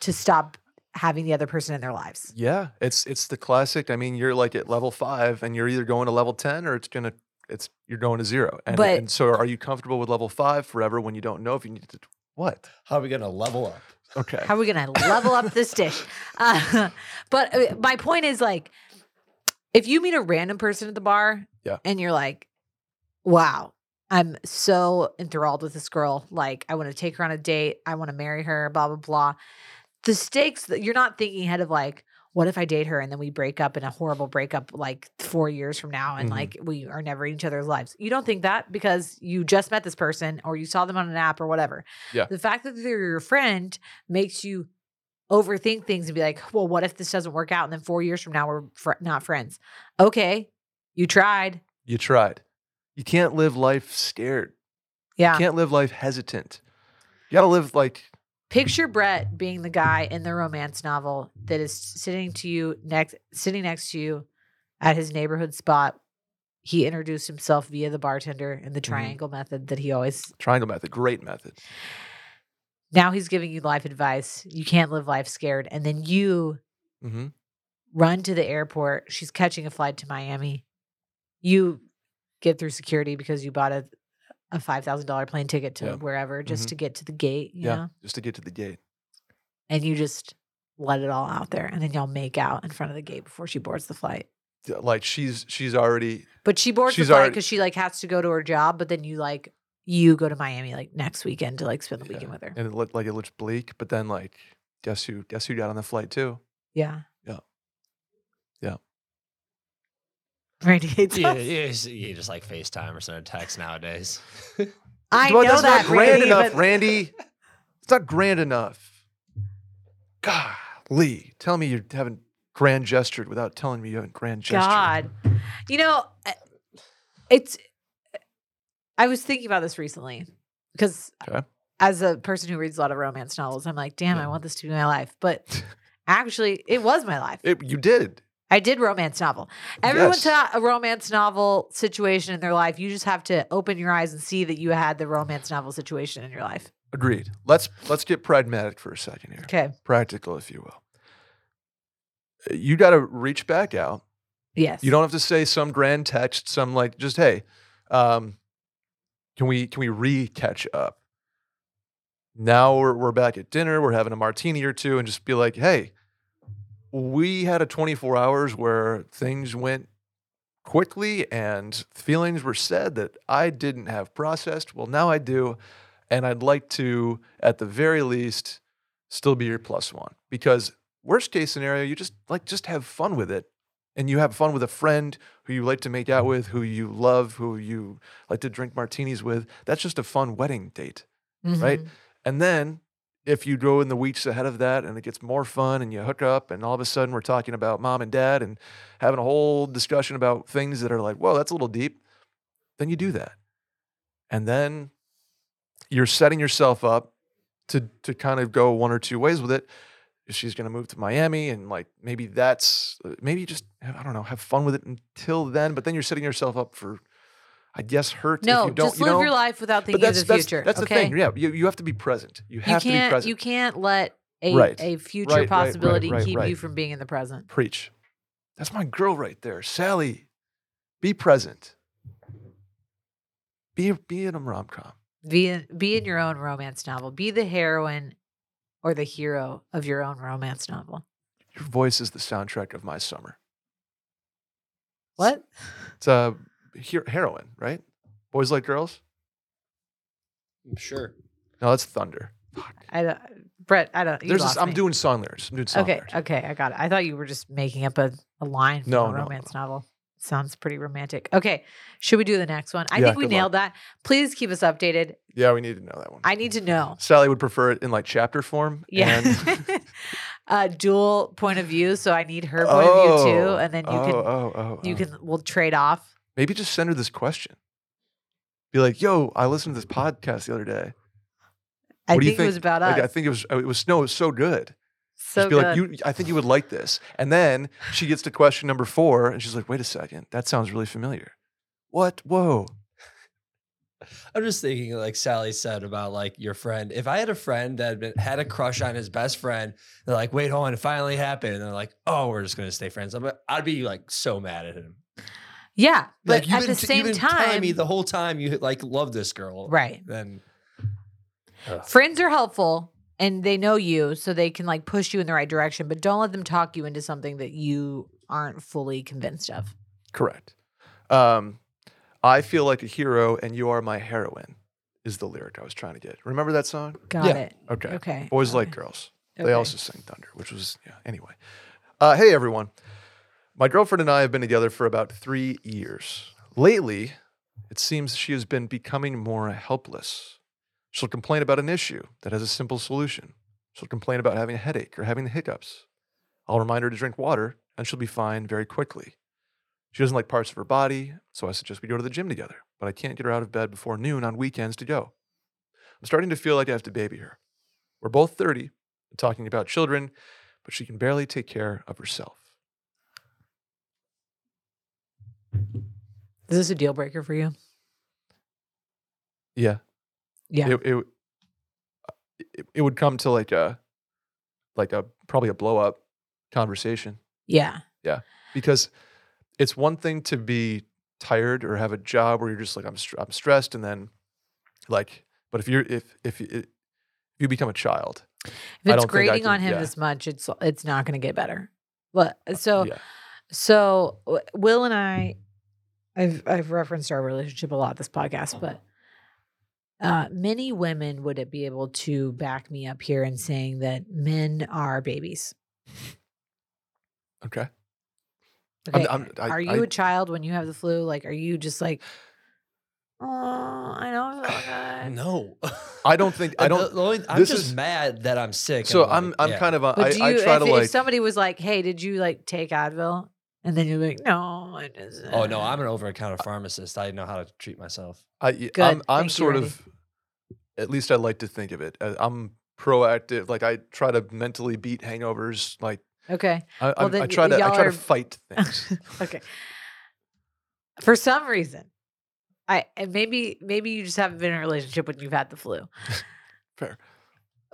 to stop having the other person in their lives. Yeah, it's it's the classic. I mean, you're like at level five, and you're either going to level ten or it's gonna it's you're going to zero. And, But- and so, are you comfortable with level five forever when you don't know if you need to? What? How are we gonna level up? Okay. How are we going to level up this dish? Uh, but uh, my point is like, if you meet a random person at the bar Yeah. and you're like, wow, I'm so enthralled with this girl. Like, I want to take her on a date. I want to marry her, blah, blah, blah. The stakes that you're not thinking ahead of like, what if I date her and then we break up in a horrible breakup like four years from now and Mhm. like we are never in each other's lives? You don't think that because you just met this person or you saw them on an app or whatever. Yeah. The fact that they're your friend makes you overthink things and be like, well, what if this doesn't work out? And then four years from now, we're fr- not friends. Okay. You tried. You tried. You can't live life scared. Yeah. You can't live life hesitant. You got to live like Picture Brett being the guy in the romance novel that is sitting to you next, sitting next to you at his neighborhood spot. He introduced himself via the bartender and the Mm-hmm. triangle method that he always. triangle method. Great method. Now he's giving you life advice. You can't live life scared, and then you mm-hmm. run to the airport. She's catching a flight to Miami. You get through security because you bought a a five thousand dollar plane ticket to Yeah. wherever just Mhm. to get to the gate. You Yeah. know, Just to get to the gate. and you just let it all out there, and then y'all make out in front of the gate before she boards the flight. Like she's she's already But she boards the flight because she like has to go to her job. But then you like you go to Miami like next weekend to like spend the yeah, weekend with her. and it looked like it looks bleak, but then like guess who guess who got on the flight too? Yeah. Yeah. Yeah. Randy hates You, us. you, just, you just like FaceTime or send a text nowadays. I But know that's that not grand Randy, enough, but- Randy. It's not grand enough. Golly, tell me you haven't grand gestured without telling me you haven't grand gestured. God. You know, it's I was thinking about this recently because Okay. as a person who reads a lot of romance novels, I'm like, damn, Yeah. I want this to be my life. But actually, it was my life. It, you did. I did romance novel. Everyone's Yes. got a romance novel situation in their life. You just have to open your eyes and see that you had the romance novel situation in your life. Agreed. Let's let's get pragmatic for a second here. Okay. Practical, if you will. Uh, You got to reach back out. Yes. You don't have to say some grand text, some like just hey, um, can we can we re catch up? Now we're we're back at dinner, we're having a martini or two, and just be like, hey, we had a 24 hours where things went quickly and feelings were said that I didn't have processed. Well, now I do, and I'd like to, at the very least, still be your plus one because worst case scenario, you just like just have fun with it and you have fun with a friend who you like to make out with, who you love, who you like to drink martinis with, that's just a fun wedding date. right? Mhm. And then if you go in the weeks ahead of that and it gets more fun and you hook up and all of a sudden we're talking about mom and dad and having a whole discussion about things that are like, well, that's a little deep, then you do that. And then you're setting yourself up to to kind of go one or two ways with it. She's going to move to Miami and like maybe that's uh, maybe just I don't know have fun with it until then, but then you're setting yourself up for I guess hurt if No, you don't just you live know? your life without thinking that's of the that's future. that's okay? the thing. Yeah, you, you have to be present. You You to be can't present. you can't let a, Right. a future Right, possibility right, keep you from being in the present. Preach. That's my girl right there, Sally. Be present. Be be in a rom com. Be in, be in your own romance novel. Be the heroine or the hero of your own romance novel. Your voice is the soundtrack of my summer. What? It's a her- heroine, right? Boys like girls. sure. No, that's thunder. I don't, Brett. I don't. You There's lost this, I'm me. doing song lyrics. I'm doing song Okay, lyrics. okay, okay, I got it. I thought you were just making up a, a line from No, a no, no, romance novel. Sounds pretty romantic. Okay, should we do the next one? I Yeah, think we good luck. nailed that. Please keep us updated. Yeah, we need to know that one. I need to know. Sally would prefer it in like chapter form. Yeah. and- uh, dual point of view. So I need her point of view too, Oh, and then you oh, can oh, oh, you oh. can we'll trade off. Maybe just send her this question. Be like, "Yo, I listened to this podcast the other day. I What do you think, it was about Like, us. I think it was. Oh, it was no, it was so good. so Just be good. like, you, I think you would like this. And then she gets to question number four, and she's like, wait a second, that sounds really familiar. What? Whoa. I'm just thinking, like Sally said about like your friend. If I had a friend that had, been, had a crush on his best friend, they're like, "Wait, hold on, it finally happened," and they're like, "Oh, we're just gonna stay friends." I'm, I'd be like so mad at him. Yeah, but like, at the t- you've same been telling time, me the whole time you like love this girl, right? Then Ugh. Friends are helpful and they know you, so they can like push you in the right direction. But don't let them talk you into something that you aren't fully convinced of. Correct. Um, I feel like a hero, and you are my heroine. Is the lyric I was trying to get. Remember that song? Got Yeah. it. Okay. Okay. Boys like girls. okay. They also sing Thunder, which was yeah. Anyway, Uh, hey, everyone. My girlfriend and I have been together for about three years. Lately, it seems she has been becoming more helpless. She'll complain about an issue that has a simple solution. She'll complain about having a headache or having the hiccups. I'll remind her to drink water, and she'll be fine very quickly. She doesn't like parts of her body, so I suggest we go to the gym together, but I can't get her out of bed before noon on weekends to go. I'm starting to feel like I have to baby her. We're both 30 and talking about children, but she can barely take care of herself. Is this a deal breaker for you? Yeah. Yeah. It, it, it, it would come to like a, like a, probably a blow up conversation yeah. Yeah. Because it's one thing to be tired or have a job where you're just like, I'm, str- I'm stressed. And then like, but if you're, if, if, you- if you become a child, If I it's don't think I grating can- on him yeah. this much, it's it's not going to get better. But so yeah. So Will and I, I've I've referenced our relationship a lot this podcast, but uh, many women would be able to back me up here in saying that men are babies. Okay. I'm- I'm- I- are you I- a child when you have the flu? Like, are you just like, oh, I know. it's not good." No. I don't think, I don't, the only- I'm just is- mad that I'm sick. so I'm, like, I'm yeah. kind of, a, But I, do I try if, to if like, somebody was like, hey, did you like take Advil? And then you're like, no, I just. Oh no, I'm an over-the-counter uh pharmacist. I know how to treat myself. I, y- Good. I'm, I'm Thank sort Randy. of, at least I like to think of it. as I'm proactive. Like I try to mentally beat hangovers. Like okay. I, Well, I, then I y- try to, I y'all try are- to fight things. okay. For some reason, I and maybe maybe you just haven't been in a relationship when you've had the flu. Fair.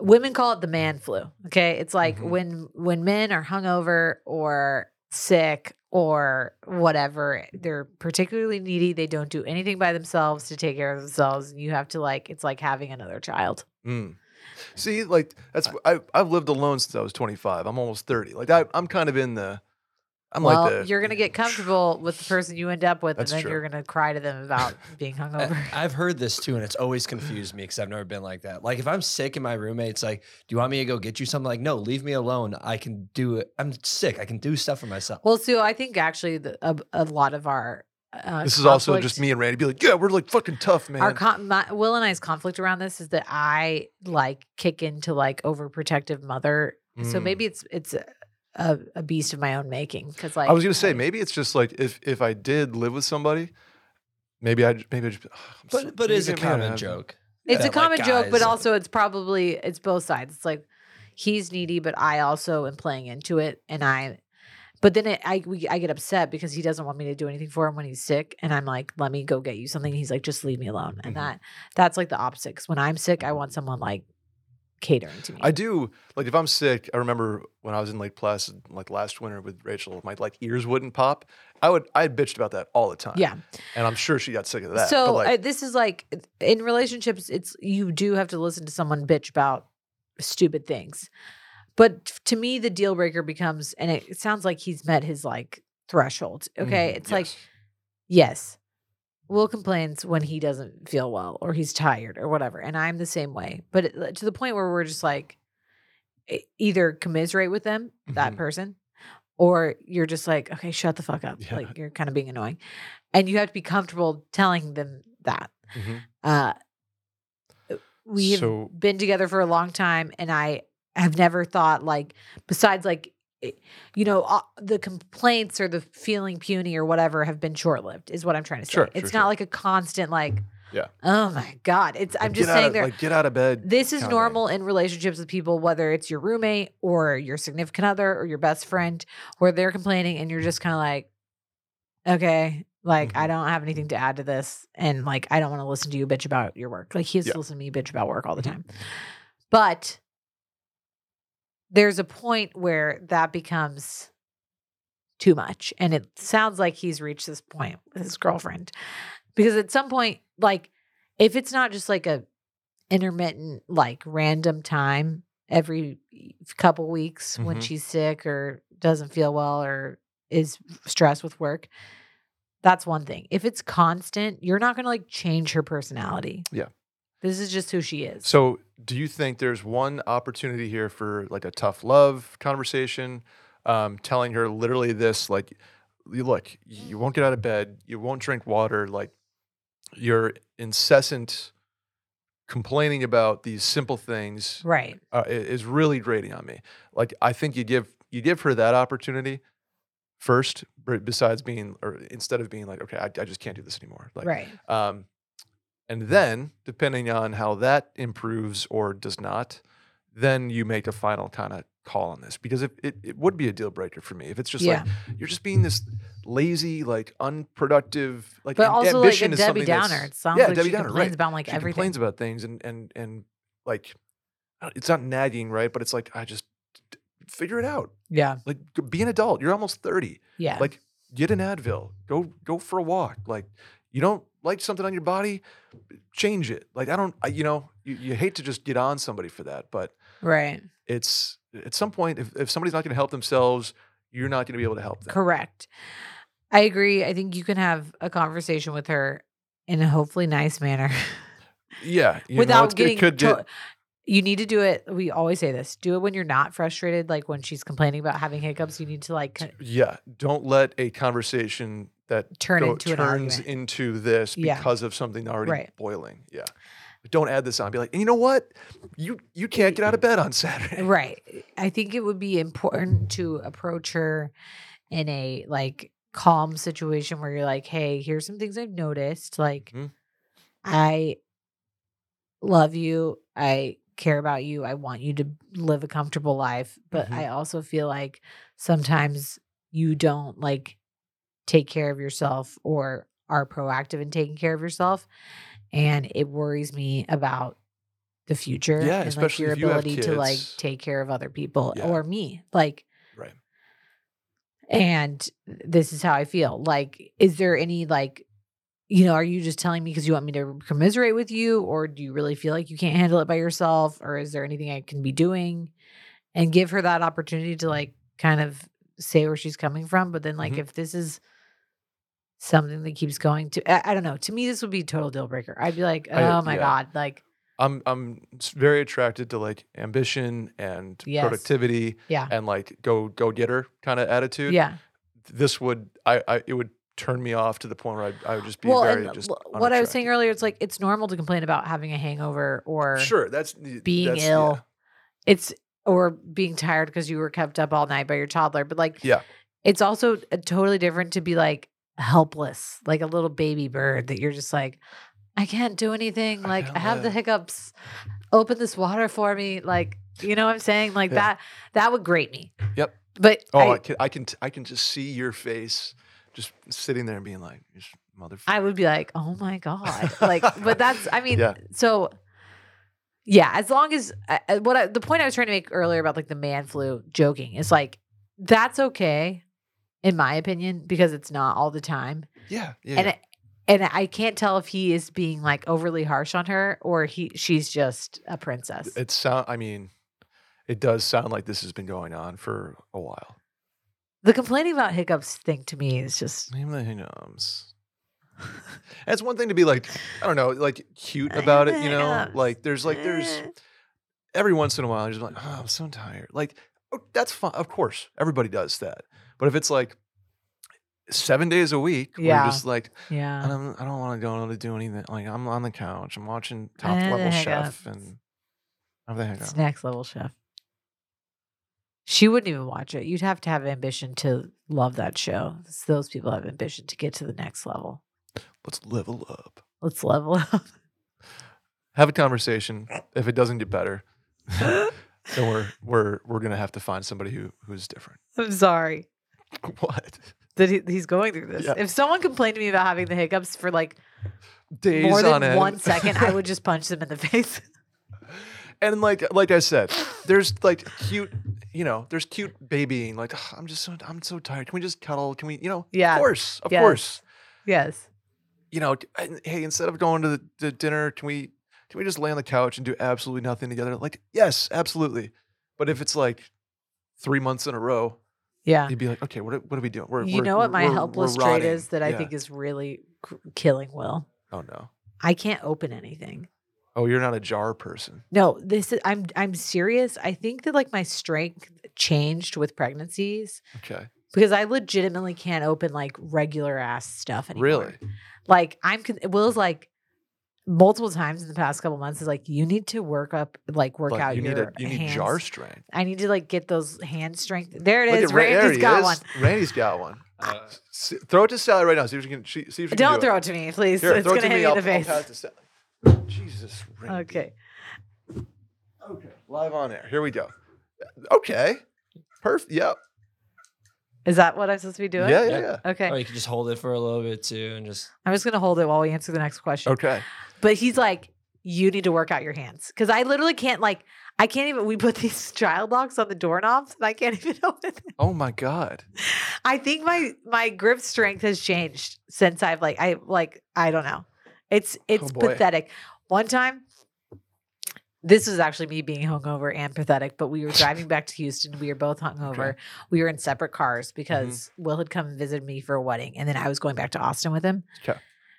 Women call it the man mm-hmm. flu. Okay, it's like Mhm. when when men are hungover or sick or whatever, they're particularly needy. They don't do anything by themselves to take care of themselves, and you have to like it's like having another child. Mm. See, like that's I, I've lived alone since I was 25. I'm almost 30. Like I, I'm kind of in the, I'm well, like the. you're gonna get comfortable with the person you end up with, That's and then true. you're gonna cry to them about being hungover. I, have heard this too, and it's always confused me because I've never been like that. Like if I'm sick and my roommate's like, "Do you want me to go get you something?" Like, no, leave me alone. I can do it. I'm sick. I can do stuff for myself. Well, Sue, I think actually the, a, a lot of our uh, this is also just me and Randy be like, yeah, we're like fucking tough, man. Our con- my, Will and I's conflict around this is that I like kick into like overprotective mother. So Mm. maybe it's it's a, a, a beast of my own making because like I was gonna say maybe it's just like if if I did live with somebody, maybe I maybe I just. I'm so- but but you it's a get me out of common joke. it's a that, like, common joke, but also it's probably it's both sides. It's like he's needy, but I also am playing into it, and I. But then it, I we, I get upset because he doesn't want me to do anything for him when he's sick, and I'm like, "Let me go get you something." He's like, "Just leave me alone," and Mhm. that that's like the opposite. 'cause when I'm sick, I want someone like catering to me. I do like if I'm sick. I remember when I was in Lake Placid, like last winter with Rachel, my like ears wouldn't pop. I would I had bitched about that all the time. yeah. and I'm sure she got sick of that. so like, uh, this is like in relationships, it's you do have to listen to someone bitch about stupid things. But to me, the deal breaker becomes, and it, it sounds like he's met his like threshold. Okay, mhm, it's like yes. Will complains when he doesn't feel well or he's tired or whatever, and I'm the same way. But it, to the point where we're just like either commiserate with them, that Mhm. person, or you're just like, okay, shut the fuck up. Yeah. Like you're kind of being annoying, and you have to be comfortable telling them that. Mhm. Uh, we have So- been together for a long time, and I have never thought like besides like you know uh, the complaints or the feeling puny or whatever have been short lived is what I'm trying to say. Sure, it's sure, not sure. like a constant like Yeah. oh my god. It's I'm Like, just saying of, there like get out of bed. this is normal in relationships with people, whether it's your roommate or your significant other or your best friend, where they're complaining and you're just kind of like, okay, like I Mhm. don't have anything to add to this. And like, I don't want to listen to you bitch about your work. Like, he has Yeah. to listen to me bitch about work all the Mhm. time. But there's a point where that becomes too much. And it sounds like he's reached this point with his girlfriend. Because at some point, like, if it's not just like a intermittent, like random time every couple weeks when Mhm. she's sick or doesn't feel well or is stressed with work, that's one thing. If it's constant, you're not going to like change her personality. Yeah. This is just who she is. So, do you think there's one opportunity here for like a tough love conversation? um, telling her literally this like, "You- look, you won't get out of bed, you won't drink water, like your incessant complaining about these simple things Right. uh, is really grating on me. Like I think you give you give her that opportunity first, besides being or instead of being like, okay, I, I just can't do this anymore. Like, right. um, and then depending on how that improves or does not, then you make a final kind of call on this because if it, it would be a deal breaker for me if it's just yeah. like you're just being this lazy, like unproductive, like but also like a Debbie Downer. It sounds yeah, like Debbie she Downer, complains right. about like she everything. complains about things and and and like it's not nagging, right? But it's like I just figure it out. yeah. Like be an adult. You're almost thirty. Yeah. Like get an Advil. Go go for a walk. Like you don't like something on your body, change it. Like I don't. I, you know, you, you hate to just get on somebody for that, but right. it's at some point if if somebody's not going to help themselves, you're not going to be able to help them. Correct. I agree. I think you can have a conversation with her in a hopefully nice manner Yeah. you know, without it's- getting. To- get. you need to do it. We always say this: do it when you're not frustrated. Like when she's complaining about having hiccups, you need to like Yeah. Don't let a conversation that turn go- into an turns argument. into this Yeah. because of something already Right. boiling. Yeah. But don't add this on. Be like, and you know what? You you can't get out of bed on Saturday. Right. I think it would be important to approach her in a like calm situation where you're like, hey, here's some things I've noticed. Like, Mhm. I love you. I care about you. I want you to live a comfortable life. But Mhm. I also feel like sometimes you don't like take care of yourself or are proactive in taking care of yourself. And it worries me about the future Yeah, and like especially your if you ability to like take care of other people Yeah. or me. Like, Right. and this is how I feel. Like, is there any like, you know, are you just telling me because you want me to commiserate with you, or do you really feel like you can't handle it by yourself, or is there anything I can be doing? And give her that opportunity to like kind of say where she's coming from. But then, like, Mhm. if this is something that keeps going to, I, I don't know. To me, this would be a total deal breaker. I'd be like, oh I- my yeah. god, like, I'm I'm very attracted to like ambition and Yes. productivity yeah, and like go go getter kind of attitude. yeah. This would I, I it would turn me off to the point where I, I would just be Well, very just what I was saying earlier, it's like it's normal to complain about having a hangover or Sure, that's being that's- yeah. ill. It's or being tired because you were kept up all night by your toddler. But like, Yeah. it's also uh, totally different to be like helpless, like a little baby bird that you're just like, I can't do anything. I Like, I have the hiccups. Open this water for me. Like, you know what I'm saying? Like Yeah. that. That would grate me. Yep. But Oh, I, I, can I can t- I can just see your face, just sitting there and being like, motherfucker. I would be like, oh my god, like, but that's, I mean, Yeah. so yeah, as long as I- I- what I, the point I was trying to make earlier about like the man flu joking is like that's okay, in my opinion, because it's not all the time, yeah, yeah. and yeah. it, and I can't tell if he is being like overly harsh on her or he she's just a princess. it sound. I mean, it does sound like this has been going on for a while. the complaining about hiccups thing to me is just Name the hiccups. It's one thing to be like, I don't know, like cute about it, you know? Like there's like there's Eh. every once in a while you're just like, oh, I'm so tired. Like, oh, that's fine. Of course, everybody does that. But if it's like seven days a week, Yeah. you're just like, yeah. I don't, I don't want to go to do anything. Like I'm on the couch, I'm watching Top Eh, the Level Chef, hiccups. and have the hiccups. It's next level chef. She wouldn't even watch it. You'd have to have ambition to love that show. It's those people have ambition to get to the next level. Let's level up. Let's level up. Have a conversation. If it doesn't get better, then we're we're we're gonna have to find somebody who who's different. I'm sorry What? that he, he's going through this. Yeah. If someone complained to me about having the hiccups for like Days more on than end. one second, I would just punch them in the face. And like like I said, there's like cute, you know, there's cute babying. Like "Ugh, I'm just so I'm so tired. Can we just cuddle? Can we, you know? Yeah. Of course, of Yes. course. yes. You know, and, hey, instead of going to the, the dinner, can we can we just lay on the couch and do absolutely nothing together? Like, yes, absolutely. But if it's like three months in a row, Yeah. you'd be like, okay, what are, what are we doing? We're, You we're- know what my helpless trait is that I Yeah. think is really cr- killing Will? Oh no. I can't open anything. Oh, you're not a jar person. No, this is I'm I'm serious. I think that like my strength changed with pregnancies Okay. because I legitimately can't open like regular ass stuff anymore. Really? Like I'm Will's like multiple times in the past couple months is like you need to work up like work Like, out you your need a you need hands. jar strength. I need to like get those hand strength. There it Look is at, randy's there got is. one randy's got one. Uh, S- throw it to Sally right now. See if she can. She, see if she Don't can do throw it. it to me, please. Here, it's throw gonna to hit me. me in I'll, the I'll face. pass it to Sally. Jesus. Randy. Okay. Okay. Live on air. Here we go. Okay. Perfect. Yep. Is that what I'm supposed to be doing? Yeah, yeah, Yeah. yeah. Okay. Or you can just hold it for a little bit too, and just I'm just gonna hold it while we answer the next question. Okay. But he's like, you need to work out your hands because I literally can't like I can't even. We put these child locks on the doorknobs and I can't even open them. Oh my God. I think my my grip strength has changed since I've like I like I don't know. It's it's oh, boy. pathetic. One time, this was actually me being hungover and pathetic, but we were driving back to Houston. We were both hungover. We were in separate cars because mm-hmm. Will had come and visited me for a wedding, and then I was going back to Austin with him. 'Kay.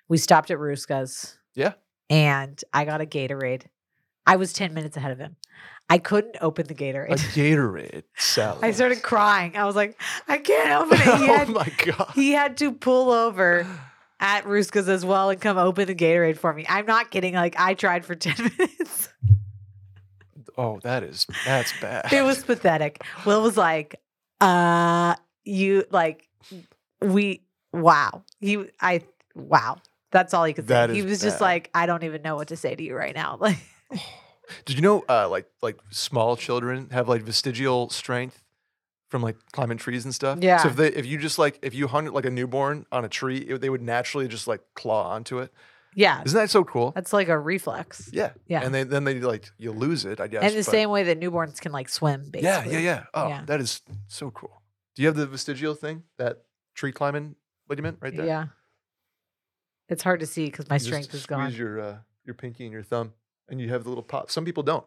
We stopped at Ruska's. Yeah. And I got a Gatorade. I was 10 minutes ahead of him. I couldn't open the Gatorade. A Gatorade. Salad. I started crying. I was like, I can't open it. He oh my God. he had to pull over at Ruska's as well and come open the Gatorade for me. I'm not kidding. Like I tried for 10 minutes. Oh, that is that's bad. It was pathetic. Will was like, uh, you like we wow. He I wow. That's all he could say. He is was just bad. like, I don't even know what to say to you right now. Like Did you know, uh, like like small children have like vestigial strength from like climbing trees and stuff? Yeah. So if they if you just like if you hung like a newborn on a tree, it, they would naturally just like claw onto it. Yeah. Isn't that so cool? That's like a reflex. Yeah. Yeah. And they, then they like you lose it, I guess. and the but- same way that newborns can like swim, basically. Yeah, yeah, yeah. Oh, Yeah. that is so cool. Do you have the vestigial thing? That tree climbing ligament right there? Yeah. It's hard to see because my You just strength is squeeze gone. your uh, your pinky and your thumb, and you have the little pop. Some people don't.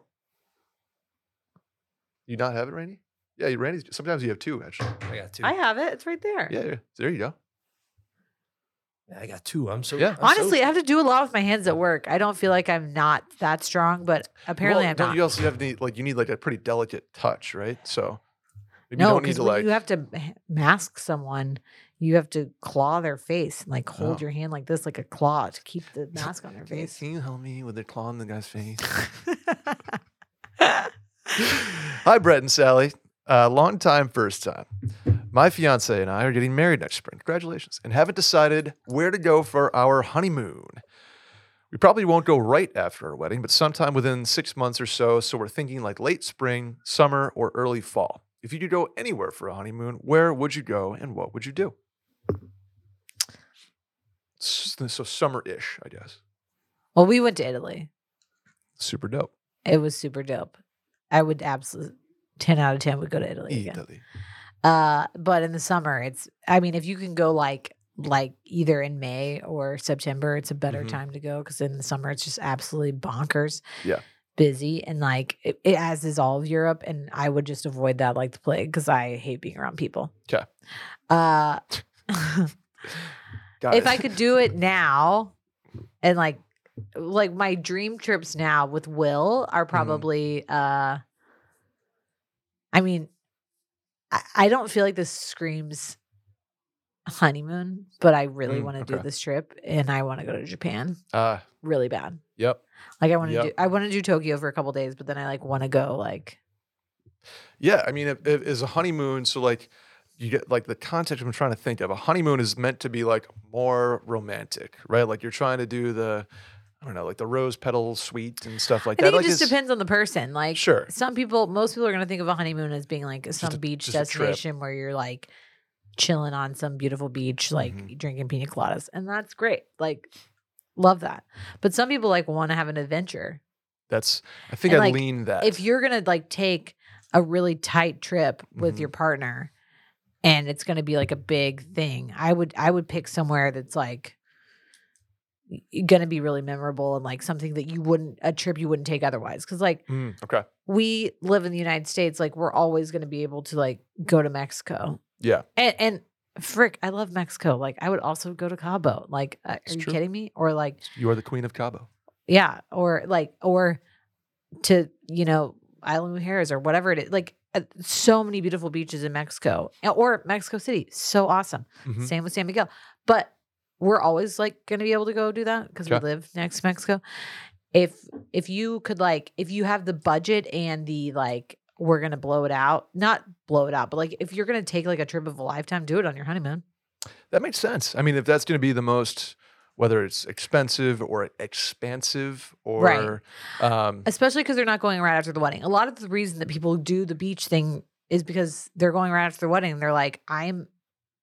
You not have it, Randy? Yeah, you- Randy's. Sometimes you have two, actually. I got two. I have it. It's right there. Yeah, yeah. There you go. Yeah, I got two. I'm so Yeah. I'm so- Honestly, I have to do a lot with my hands at work. I don't feel like I'm not that strong, but apparently Well, I'm don't not. You also have need like you need like a pretty delicate touch, right? So maybe you no, don't need because to like. you have to mask someone, you have to claw their face and like hold Oh. your hand like this, like a claw to keep the mask on their face. Can you help me with the claw in the guy's face? Hi, Brett and Sally. Uh, long time, first time. My fiance and I are getting married next spring. Congratulations. And haven't decided where to go for our honeymoon. We probably won't go right after our wedding, but sometime within six months or so. So we're thinking like late spring, summer, or early fall. If you could go anywhere for a honeymoon, where would you go and what would you do? So summer ish, I guess. well, we went to Italy. Super dope. It was super dope. I would absolutely 10 out of 10 would go to Italy again. Italy. Uh, but in the summer, it's I mean, if you can go like like either in May or September, it's a better Mhm. time to go because in the summer it's just absolutely bonkers. Yeah. Busy and like it, it as is all of Europe, and I would just avoid that like the plague because I hate being around people. 'Kay. Uh, if. I could do it now, and like like my dream trips now with Will are probably uh I mean I, I don't feel like this screams honeymoon, but I really Mm, want to do this trip and I want to go to Japan Uh, really bad. yep. Like I want to Yep. do I want to do Tokyo for a couple days, but then I like want to go like Yeah, I mean, if, if, is a honeymoon so like you get like the context I'm trying to think of. A honeymoon is meant to be like more romantic, right? Like you're trying to do the I don't know, like the rose petal suite and stuff like I that. think Like it just depends on the person. Like Sure. some people most people are gonna think of a honeymoon as being like some a- beach just a trip. destination where you're like chilling on some beautiful beach, like Mhm. drinking pina coladas. And that's great. Like love that. But some people like want to have an adventure. That's I think And, I like, lean that. If you're gonna like take a really tight trip with Mhm. your partner and it's gonna be like a big thing, I would I would pick somewhere that's like gonna be really memorable and like something that you wouldn't a trip you wouldn't take otherwise. Cause like Mm, okay. we live in the United States, like we're always going to be able to like go to Mexico. Yeah. And and frick, I love Mexico. Like I would also go to Cabo. Like, uh, It's are you true. kidding me? Or like, You are the queen of Cabo. Yeah, or like, or to you know, Island of Mujeres or whatever it is. Like, so many beautiful beaches in Mexico uh, or Mexico City. So awesome. Mhm. Same with San Miguel. But we're always like going to be able to go do that because we live next to Mexico. If if you could like, if you have the budget and the like, we're gonna blow it out. Not blow it out, but like if you're gonna take like a trip of a lifetime, do it on your honeymoon. That makes sense. I mean, if that's going to be the most, whether it's expensive or expansive or, Right. um, especially because they're not going right after the wedding. A lot of the reason that people do the beach thing is because they're going right after the wedding. And they're like, I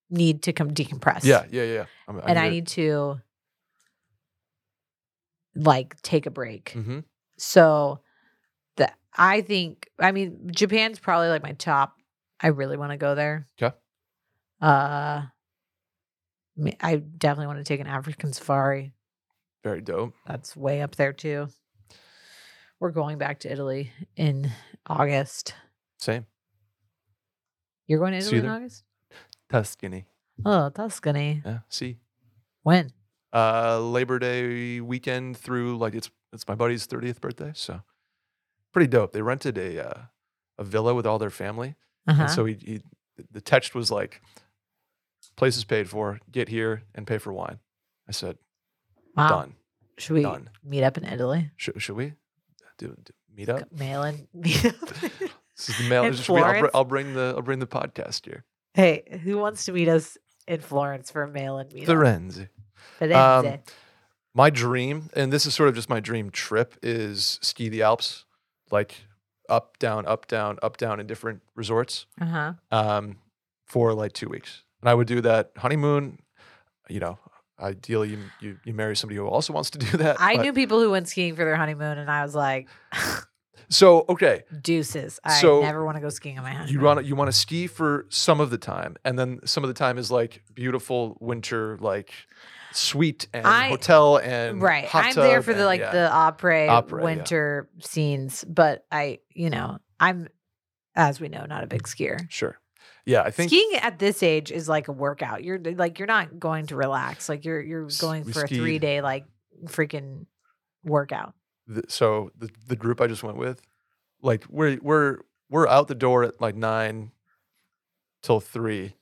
need to come decompress. yeah, yeah, yeah. I'm, and I need to like take a break. hmm So that I think, I mean, Japan's probably like my top. I really want to go there. 'Kay. Uh, I definitely want to take an African safari. Very dope. That's way up there too. We're going back to Italy in August. Same. You're going to Italy in? August? Tuscany. Oh, Tuscany. Yeah. See. When? Uh, Labor Day weekend through like it's it's my buddy's 30th birthday, so pretty dope. They rented a uh, a villa with all their family, Uh-huh. and so he, he the text was like, "Place is paid for. Get here and pay for wine." I said, wow. "Done, Should we done. meet up in Italy? Should, should we do, do meet up?" Mail in. meet up. This is the mail. I'll, I'll bring the I'll bring the podcast here. hey, who wants to meet us in Florence for a mail in meetup? Firenze. Firenze. Um, My dream, and this is sort of just my dream trip, is ski the Alps, like up, down, up, down, up, down in different resorts uh-huh. um, for like two weeks. And I would do that honeymoon. You know, ideally you you, you marry somebody who also wants to do that. I but- knew people who went skiing for their honeymoon, and I was like, So okay, deuces. I So, never want to go skiing on my honeymoon. you want you want to ski for some of the time, and then some of the time is like beautiful winter, like suite and I- hotel and right. I'm there for the and- like yeah. the opera, Opera, yeah. winter scenes, but I, you know, I'm, as we know, not a big skier. sure. Yeah, I think Skiing at this age is like a workout. You're like you're not going to relax. Like you're you're going for a three day like freaking workout. the, so the the group I just went with, like we're we're we're out the door at like nine till three.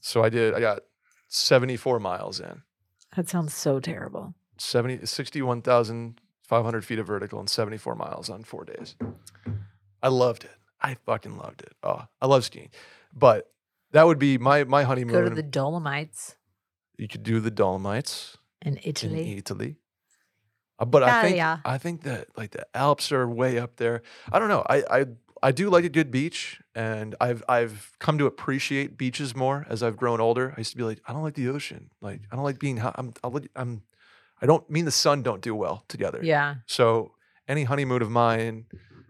So I did I got seventy four miles in. That sounds so terrible. 70 61,500 feet of vertical and 74 miles on four days. I loved it. I fucking loved it. Oh, I love skiing. But that would be my my honeymoon. Go to the Dolomites you could do the Dolomites in Italy. in Italy. Uh, But I think Italia. I think that like the Alps are way up there. I don't know. I I I do like a good beach, and I've I've come to appreciate beaches more as I've grown older. I used to be like, I don't like the ocean. Like I don't like being hot. I'm I'll I'm I don't mean the sun don't do well together. Yeah. So any honeymoon of mine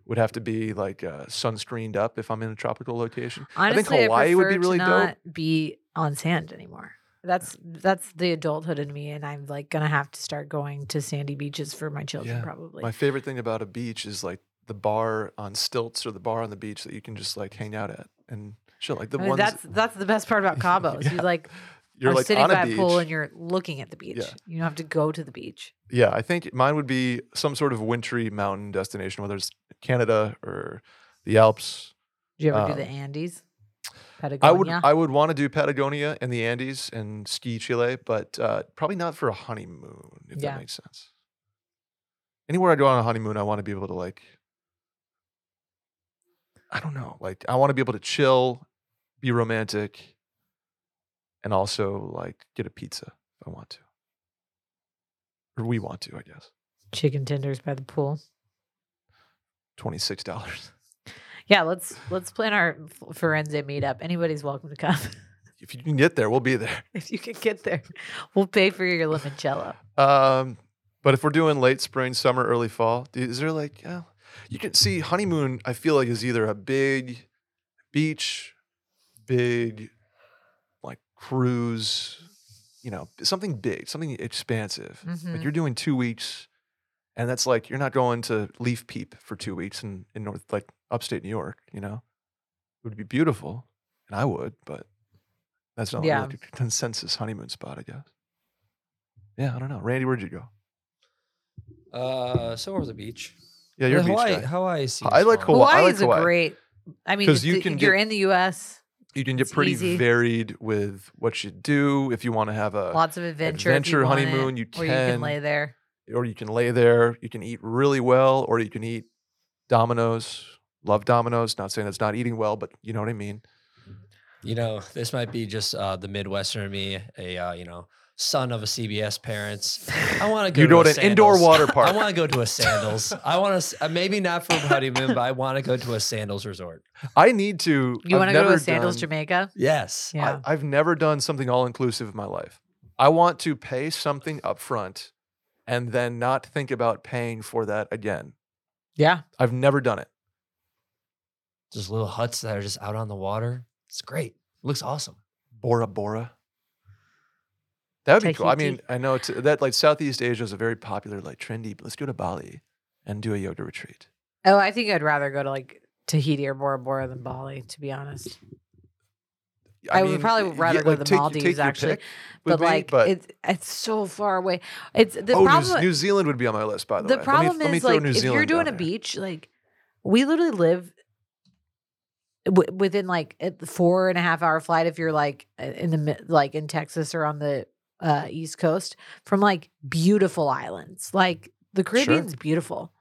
would have to be like uh, sunscreened up if I'm in a tropical location. I think Honestly, Hawaii would be really to dope. not Be on sand anymore. That's that's the adulthood in me, and I'm like gonna have to start going to sandy beaches for my children, Yeah, probably. My favorite thing about a beach is like the bar on stilts or the bar on the beach that you can just like hang out at and chill. Like the I mean, ones that's that's the best part about Cabo. Yeah. You like you're are like sitting on a by beach. a pool and you're looking at the beach. Yeah. You don't have to go to the beach. yeah, I think mine would be some sort of wintry mountain destination, whether it's Canada or the Alps. Do you ever do the Um, Andes? I would Patagonia. I would want to do Patagonia and the Andes and ski Chile, but uh, probably not for a honeymoon, if Yeah. that makes sense. Anywhere I go on a honeymoon, I want to be able to like I don't know, like I want to be able to chill, be romantic, and also like get a pizza if I want to. Or we want to, I guess. Chicken tenders by the pool. Twenty six dollars. Yeah, let's let's plan our F- Firenze meetup. Anybody's welcome to come If you can get there, we'll be there. if you can get there. We'll pay for your limoncello. Um, but if we're doing late spring, summer, early fall, is there like, yeah, you can see honeymoon? I feel like is either a big beach, big cruise, you know, something big, something expansive. Mhm. Like you're doing two weeks, and that's like you're not going to Leaf Peep for two weeks in in North like upstate New York. You know, it would be beautiful, and I would, but that's not Yeah. like a consensus honeymoon spot, I guess. Yeah, I don't know. Randy, where'd you go? Uh, somewhere with the beach. Yeah, you're a beach Hawaii. guy. Hawaii. seems I like fun. Hawaii. I Hawaii like is a great. I mean, 'Cause it's you can you're get- in the U.S. You can get It's pretty easy. varied with what you do if you want to have a Lots of adventure. adventure you want it, honeymoon, you or you can. can lay there. or you can lay there. You can eat really well, or you can eat Domino's. Love Domino's. Not saying that's not eating well, but you know what I mean. You know, this might be just uh, the Midwestern me, a uh, you know son of a CBS parents. I want to go. You to go a to an indoor water park. I want to go to a Sandals. I want to uh, maybe not for a honeymoon, but I want to go to a Sandals resort. I need to. You want want to go to a Sandals, Jamaica? Yes. Yeah. I, I've never done something all inclusive in my life. I want to pay something up front and then not think about paying for that again. yeah. I've never done it. Just little huts that are just out on the water. It's great. It looks awesome. Bora Bora. That would be cool. I mean, I know it's, that like Southeast Asia is a very popular, like trendy. Let's go to Bali and do a yoga retreat. Oh, I think I'd rather go to like Tahiti or Bora Bora than Bali, to be honest. I would probably rather yeah, go to the take- Maldives, take actually, But me, like, but it's it's so far away. It's the oh, New, problem. New Zealand would be on my list. By the, the way, The problem me, is like New if you're doing a there. beach, like we literally live w- within like a four and a half hour flight if you're like in the like in Texas or on the uh, East Coast from like beautiful islands. Like the Caribbean's beautiful.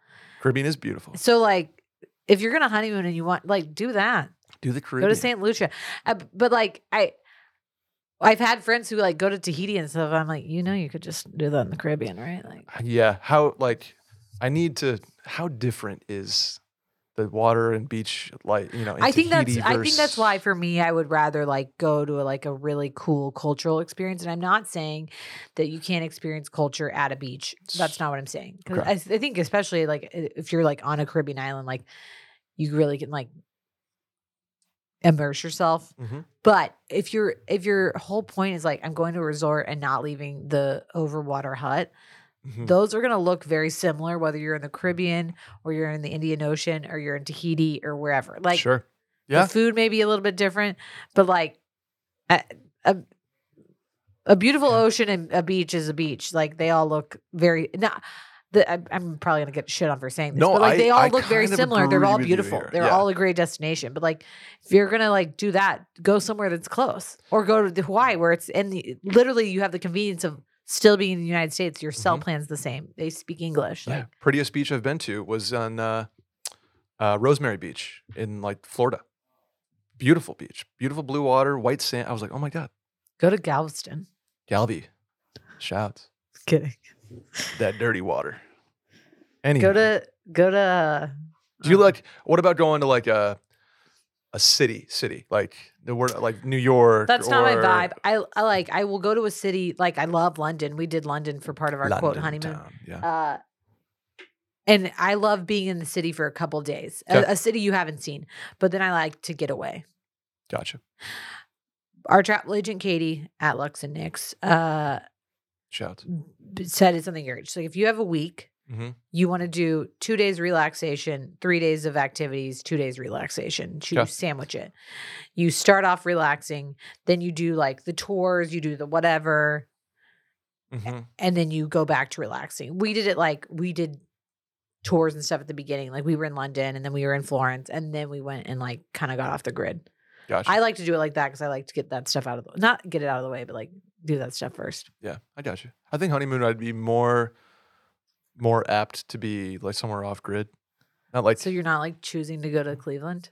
Caribbean is beautiful. So like if you're gonna honeymoon and you want like do that. Do the Go to St. Lucia. Uh, but like I I've had friends who like go to Tahiti and stuff. I'm like, you know, you could just do that in the Caribbean, right? Like, Yeah. How like I need to how different is the water and beach like you know I think that's Tahiti I think that's why for me I would rather like go to a, like a really cool cultural experience. And I'm not saying that you can't experience culture at a beach. That's not what I'm saying. 'Cause Okay. I, I think especially like if you're like on a Caribbean island, like you really can like immerse yourself. Mhm. But if you're if your whole point is like I'm going to a resort and not leaving the overwater hut, Mhm. those are going to look very similar whether you're in the Caribbean or you're in the Indian Ocean or you're in Tahiti or wherever. Like sure. Yeah. the food may be a little bit different, but like a a, a beautiful ocean and a beach is a beach. Like they all look very not. The, I, I'm probably gonna get shit on for saying this, No, but like I- they all I look very similar. They're all beautiful. They're Yeah. all a great destination. But like, if you're gonna like do that, go somewhere that's close, or go to the Hawaii where it's in the literally you have the convenience of still being in the United States. Your cell Mhm. plan's the same. They speak English. Yeah. Like, Prettiest beach I've been to was on uh, uh, Rosemary Beach in like Florida. Beautiful beach, beautiful blue water, white sand. I was like, oh my god, go to Galveston. Galvey, shouts Kidding. that dirty water. Anyway, Go to go to. uh, do you like? What about going to like a a city, city like the word like New York? That's not my vibe. I, I like I will go to a city like I love London. We did London for part of our quote honeymoon. town, Yeah, Uh and I love being in the city for a couple days. A, a city you haven't seen. But then I like to get away. gotcha. Our travel agent Katie at Lux and Nix uh Shouts. said it's something your age. So if you have a week, hmm you want to do two days relaxation, three days of activities, two days relaxation. You Yeah. sandwich it. You start off relaxing, then you do like the tours, you do the whatever, hmm and then you go back to relaxing. We did it like we did tours and stuff at the beginning. Like we were in London and then we were in Florence and then we went and like kind of got off the grid. Gotcha. I like to do it like that because I like to get that stuff out of the not get it out of the way, but like do that stuff first. Yeah, I got you. I think honeymoon I'd be more more apt to be like somewhere off grid. Not like So you're not like choosing to go to Cleveland.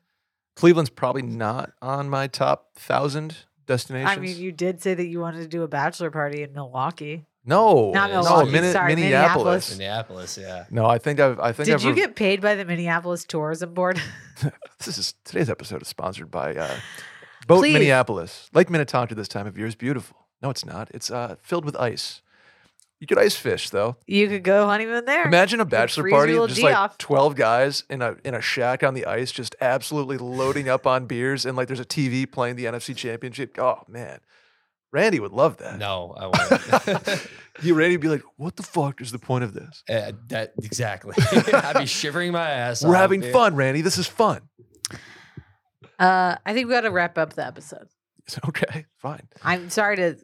Cleveland's probably not on my top thousand destinations. I mean, you did say that you wanted to do a bachelor party in Milwaukee. no, Not no, Milwaukee, sorry, Minneapolis. Minneapolis, yeah. No, I think I've. I think Did I've you re- get paid by the Minneapolis Tourism Board? This is today's episode is sponsored by uh, Boat Please. Minneapolis. Lake Minnetonka this time of year is beautiful. No, it's not. It's uh, filled with ice. You could ice fish though. you could go honeymoon there. Imagine a bachelor freeze party your of little just G like off. twelve guys in a in a shack on the ice, just absolutely loading up on beers, and like there's a TV playing the NFC Championship. Oh man, Randy would love that. No, I won't. you Randy would be like, "What the fuck is the point of this? Uh, that exactly. I'd be shivering my ass. We're off, having dude. fun, Randy. This is fun." Uh, I think we got to wrap up the episode. Okay, fine. I'm sorry to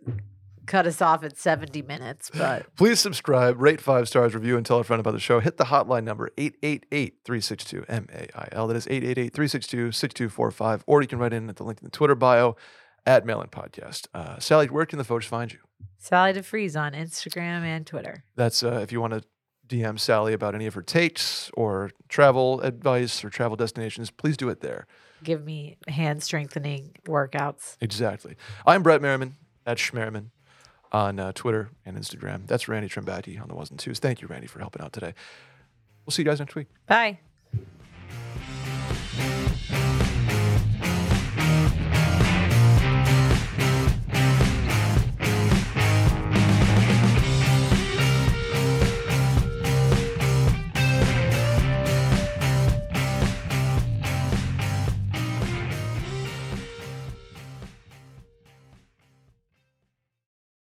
cut us off at 70 minutes, but Please subscribe, rate five stars, review, and tell a friend about the show. Hit the hotline number 888-362-MAIL. That is 888-362-6245. Or you can write in at the link in the Twitter bio at Mailin Podcast. Uh, Sally, where can the folks find you? Sally DeFries on Instagram and Twitter. That's uh, if you want to DM Sally about any of her takes or travel advice or travel destinations, please do it there. Give me hand strengthening workouts. Exactly. I'm Brett Merriman at Schmerriman on uh, Twitter and Instagram. That's Randy Trimbacki on the ones and twos. Thank you, Randy, for helping out today. We'll see you guys next week. Bye.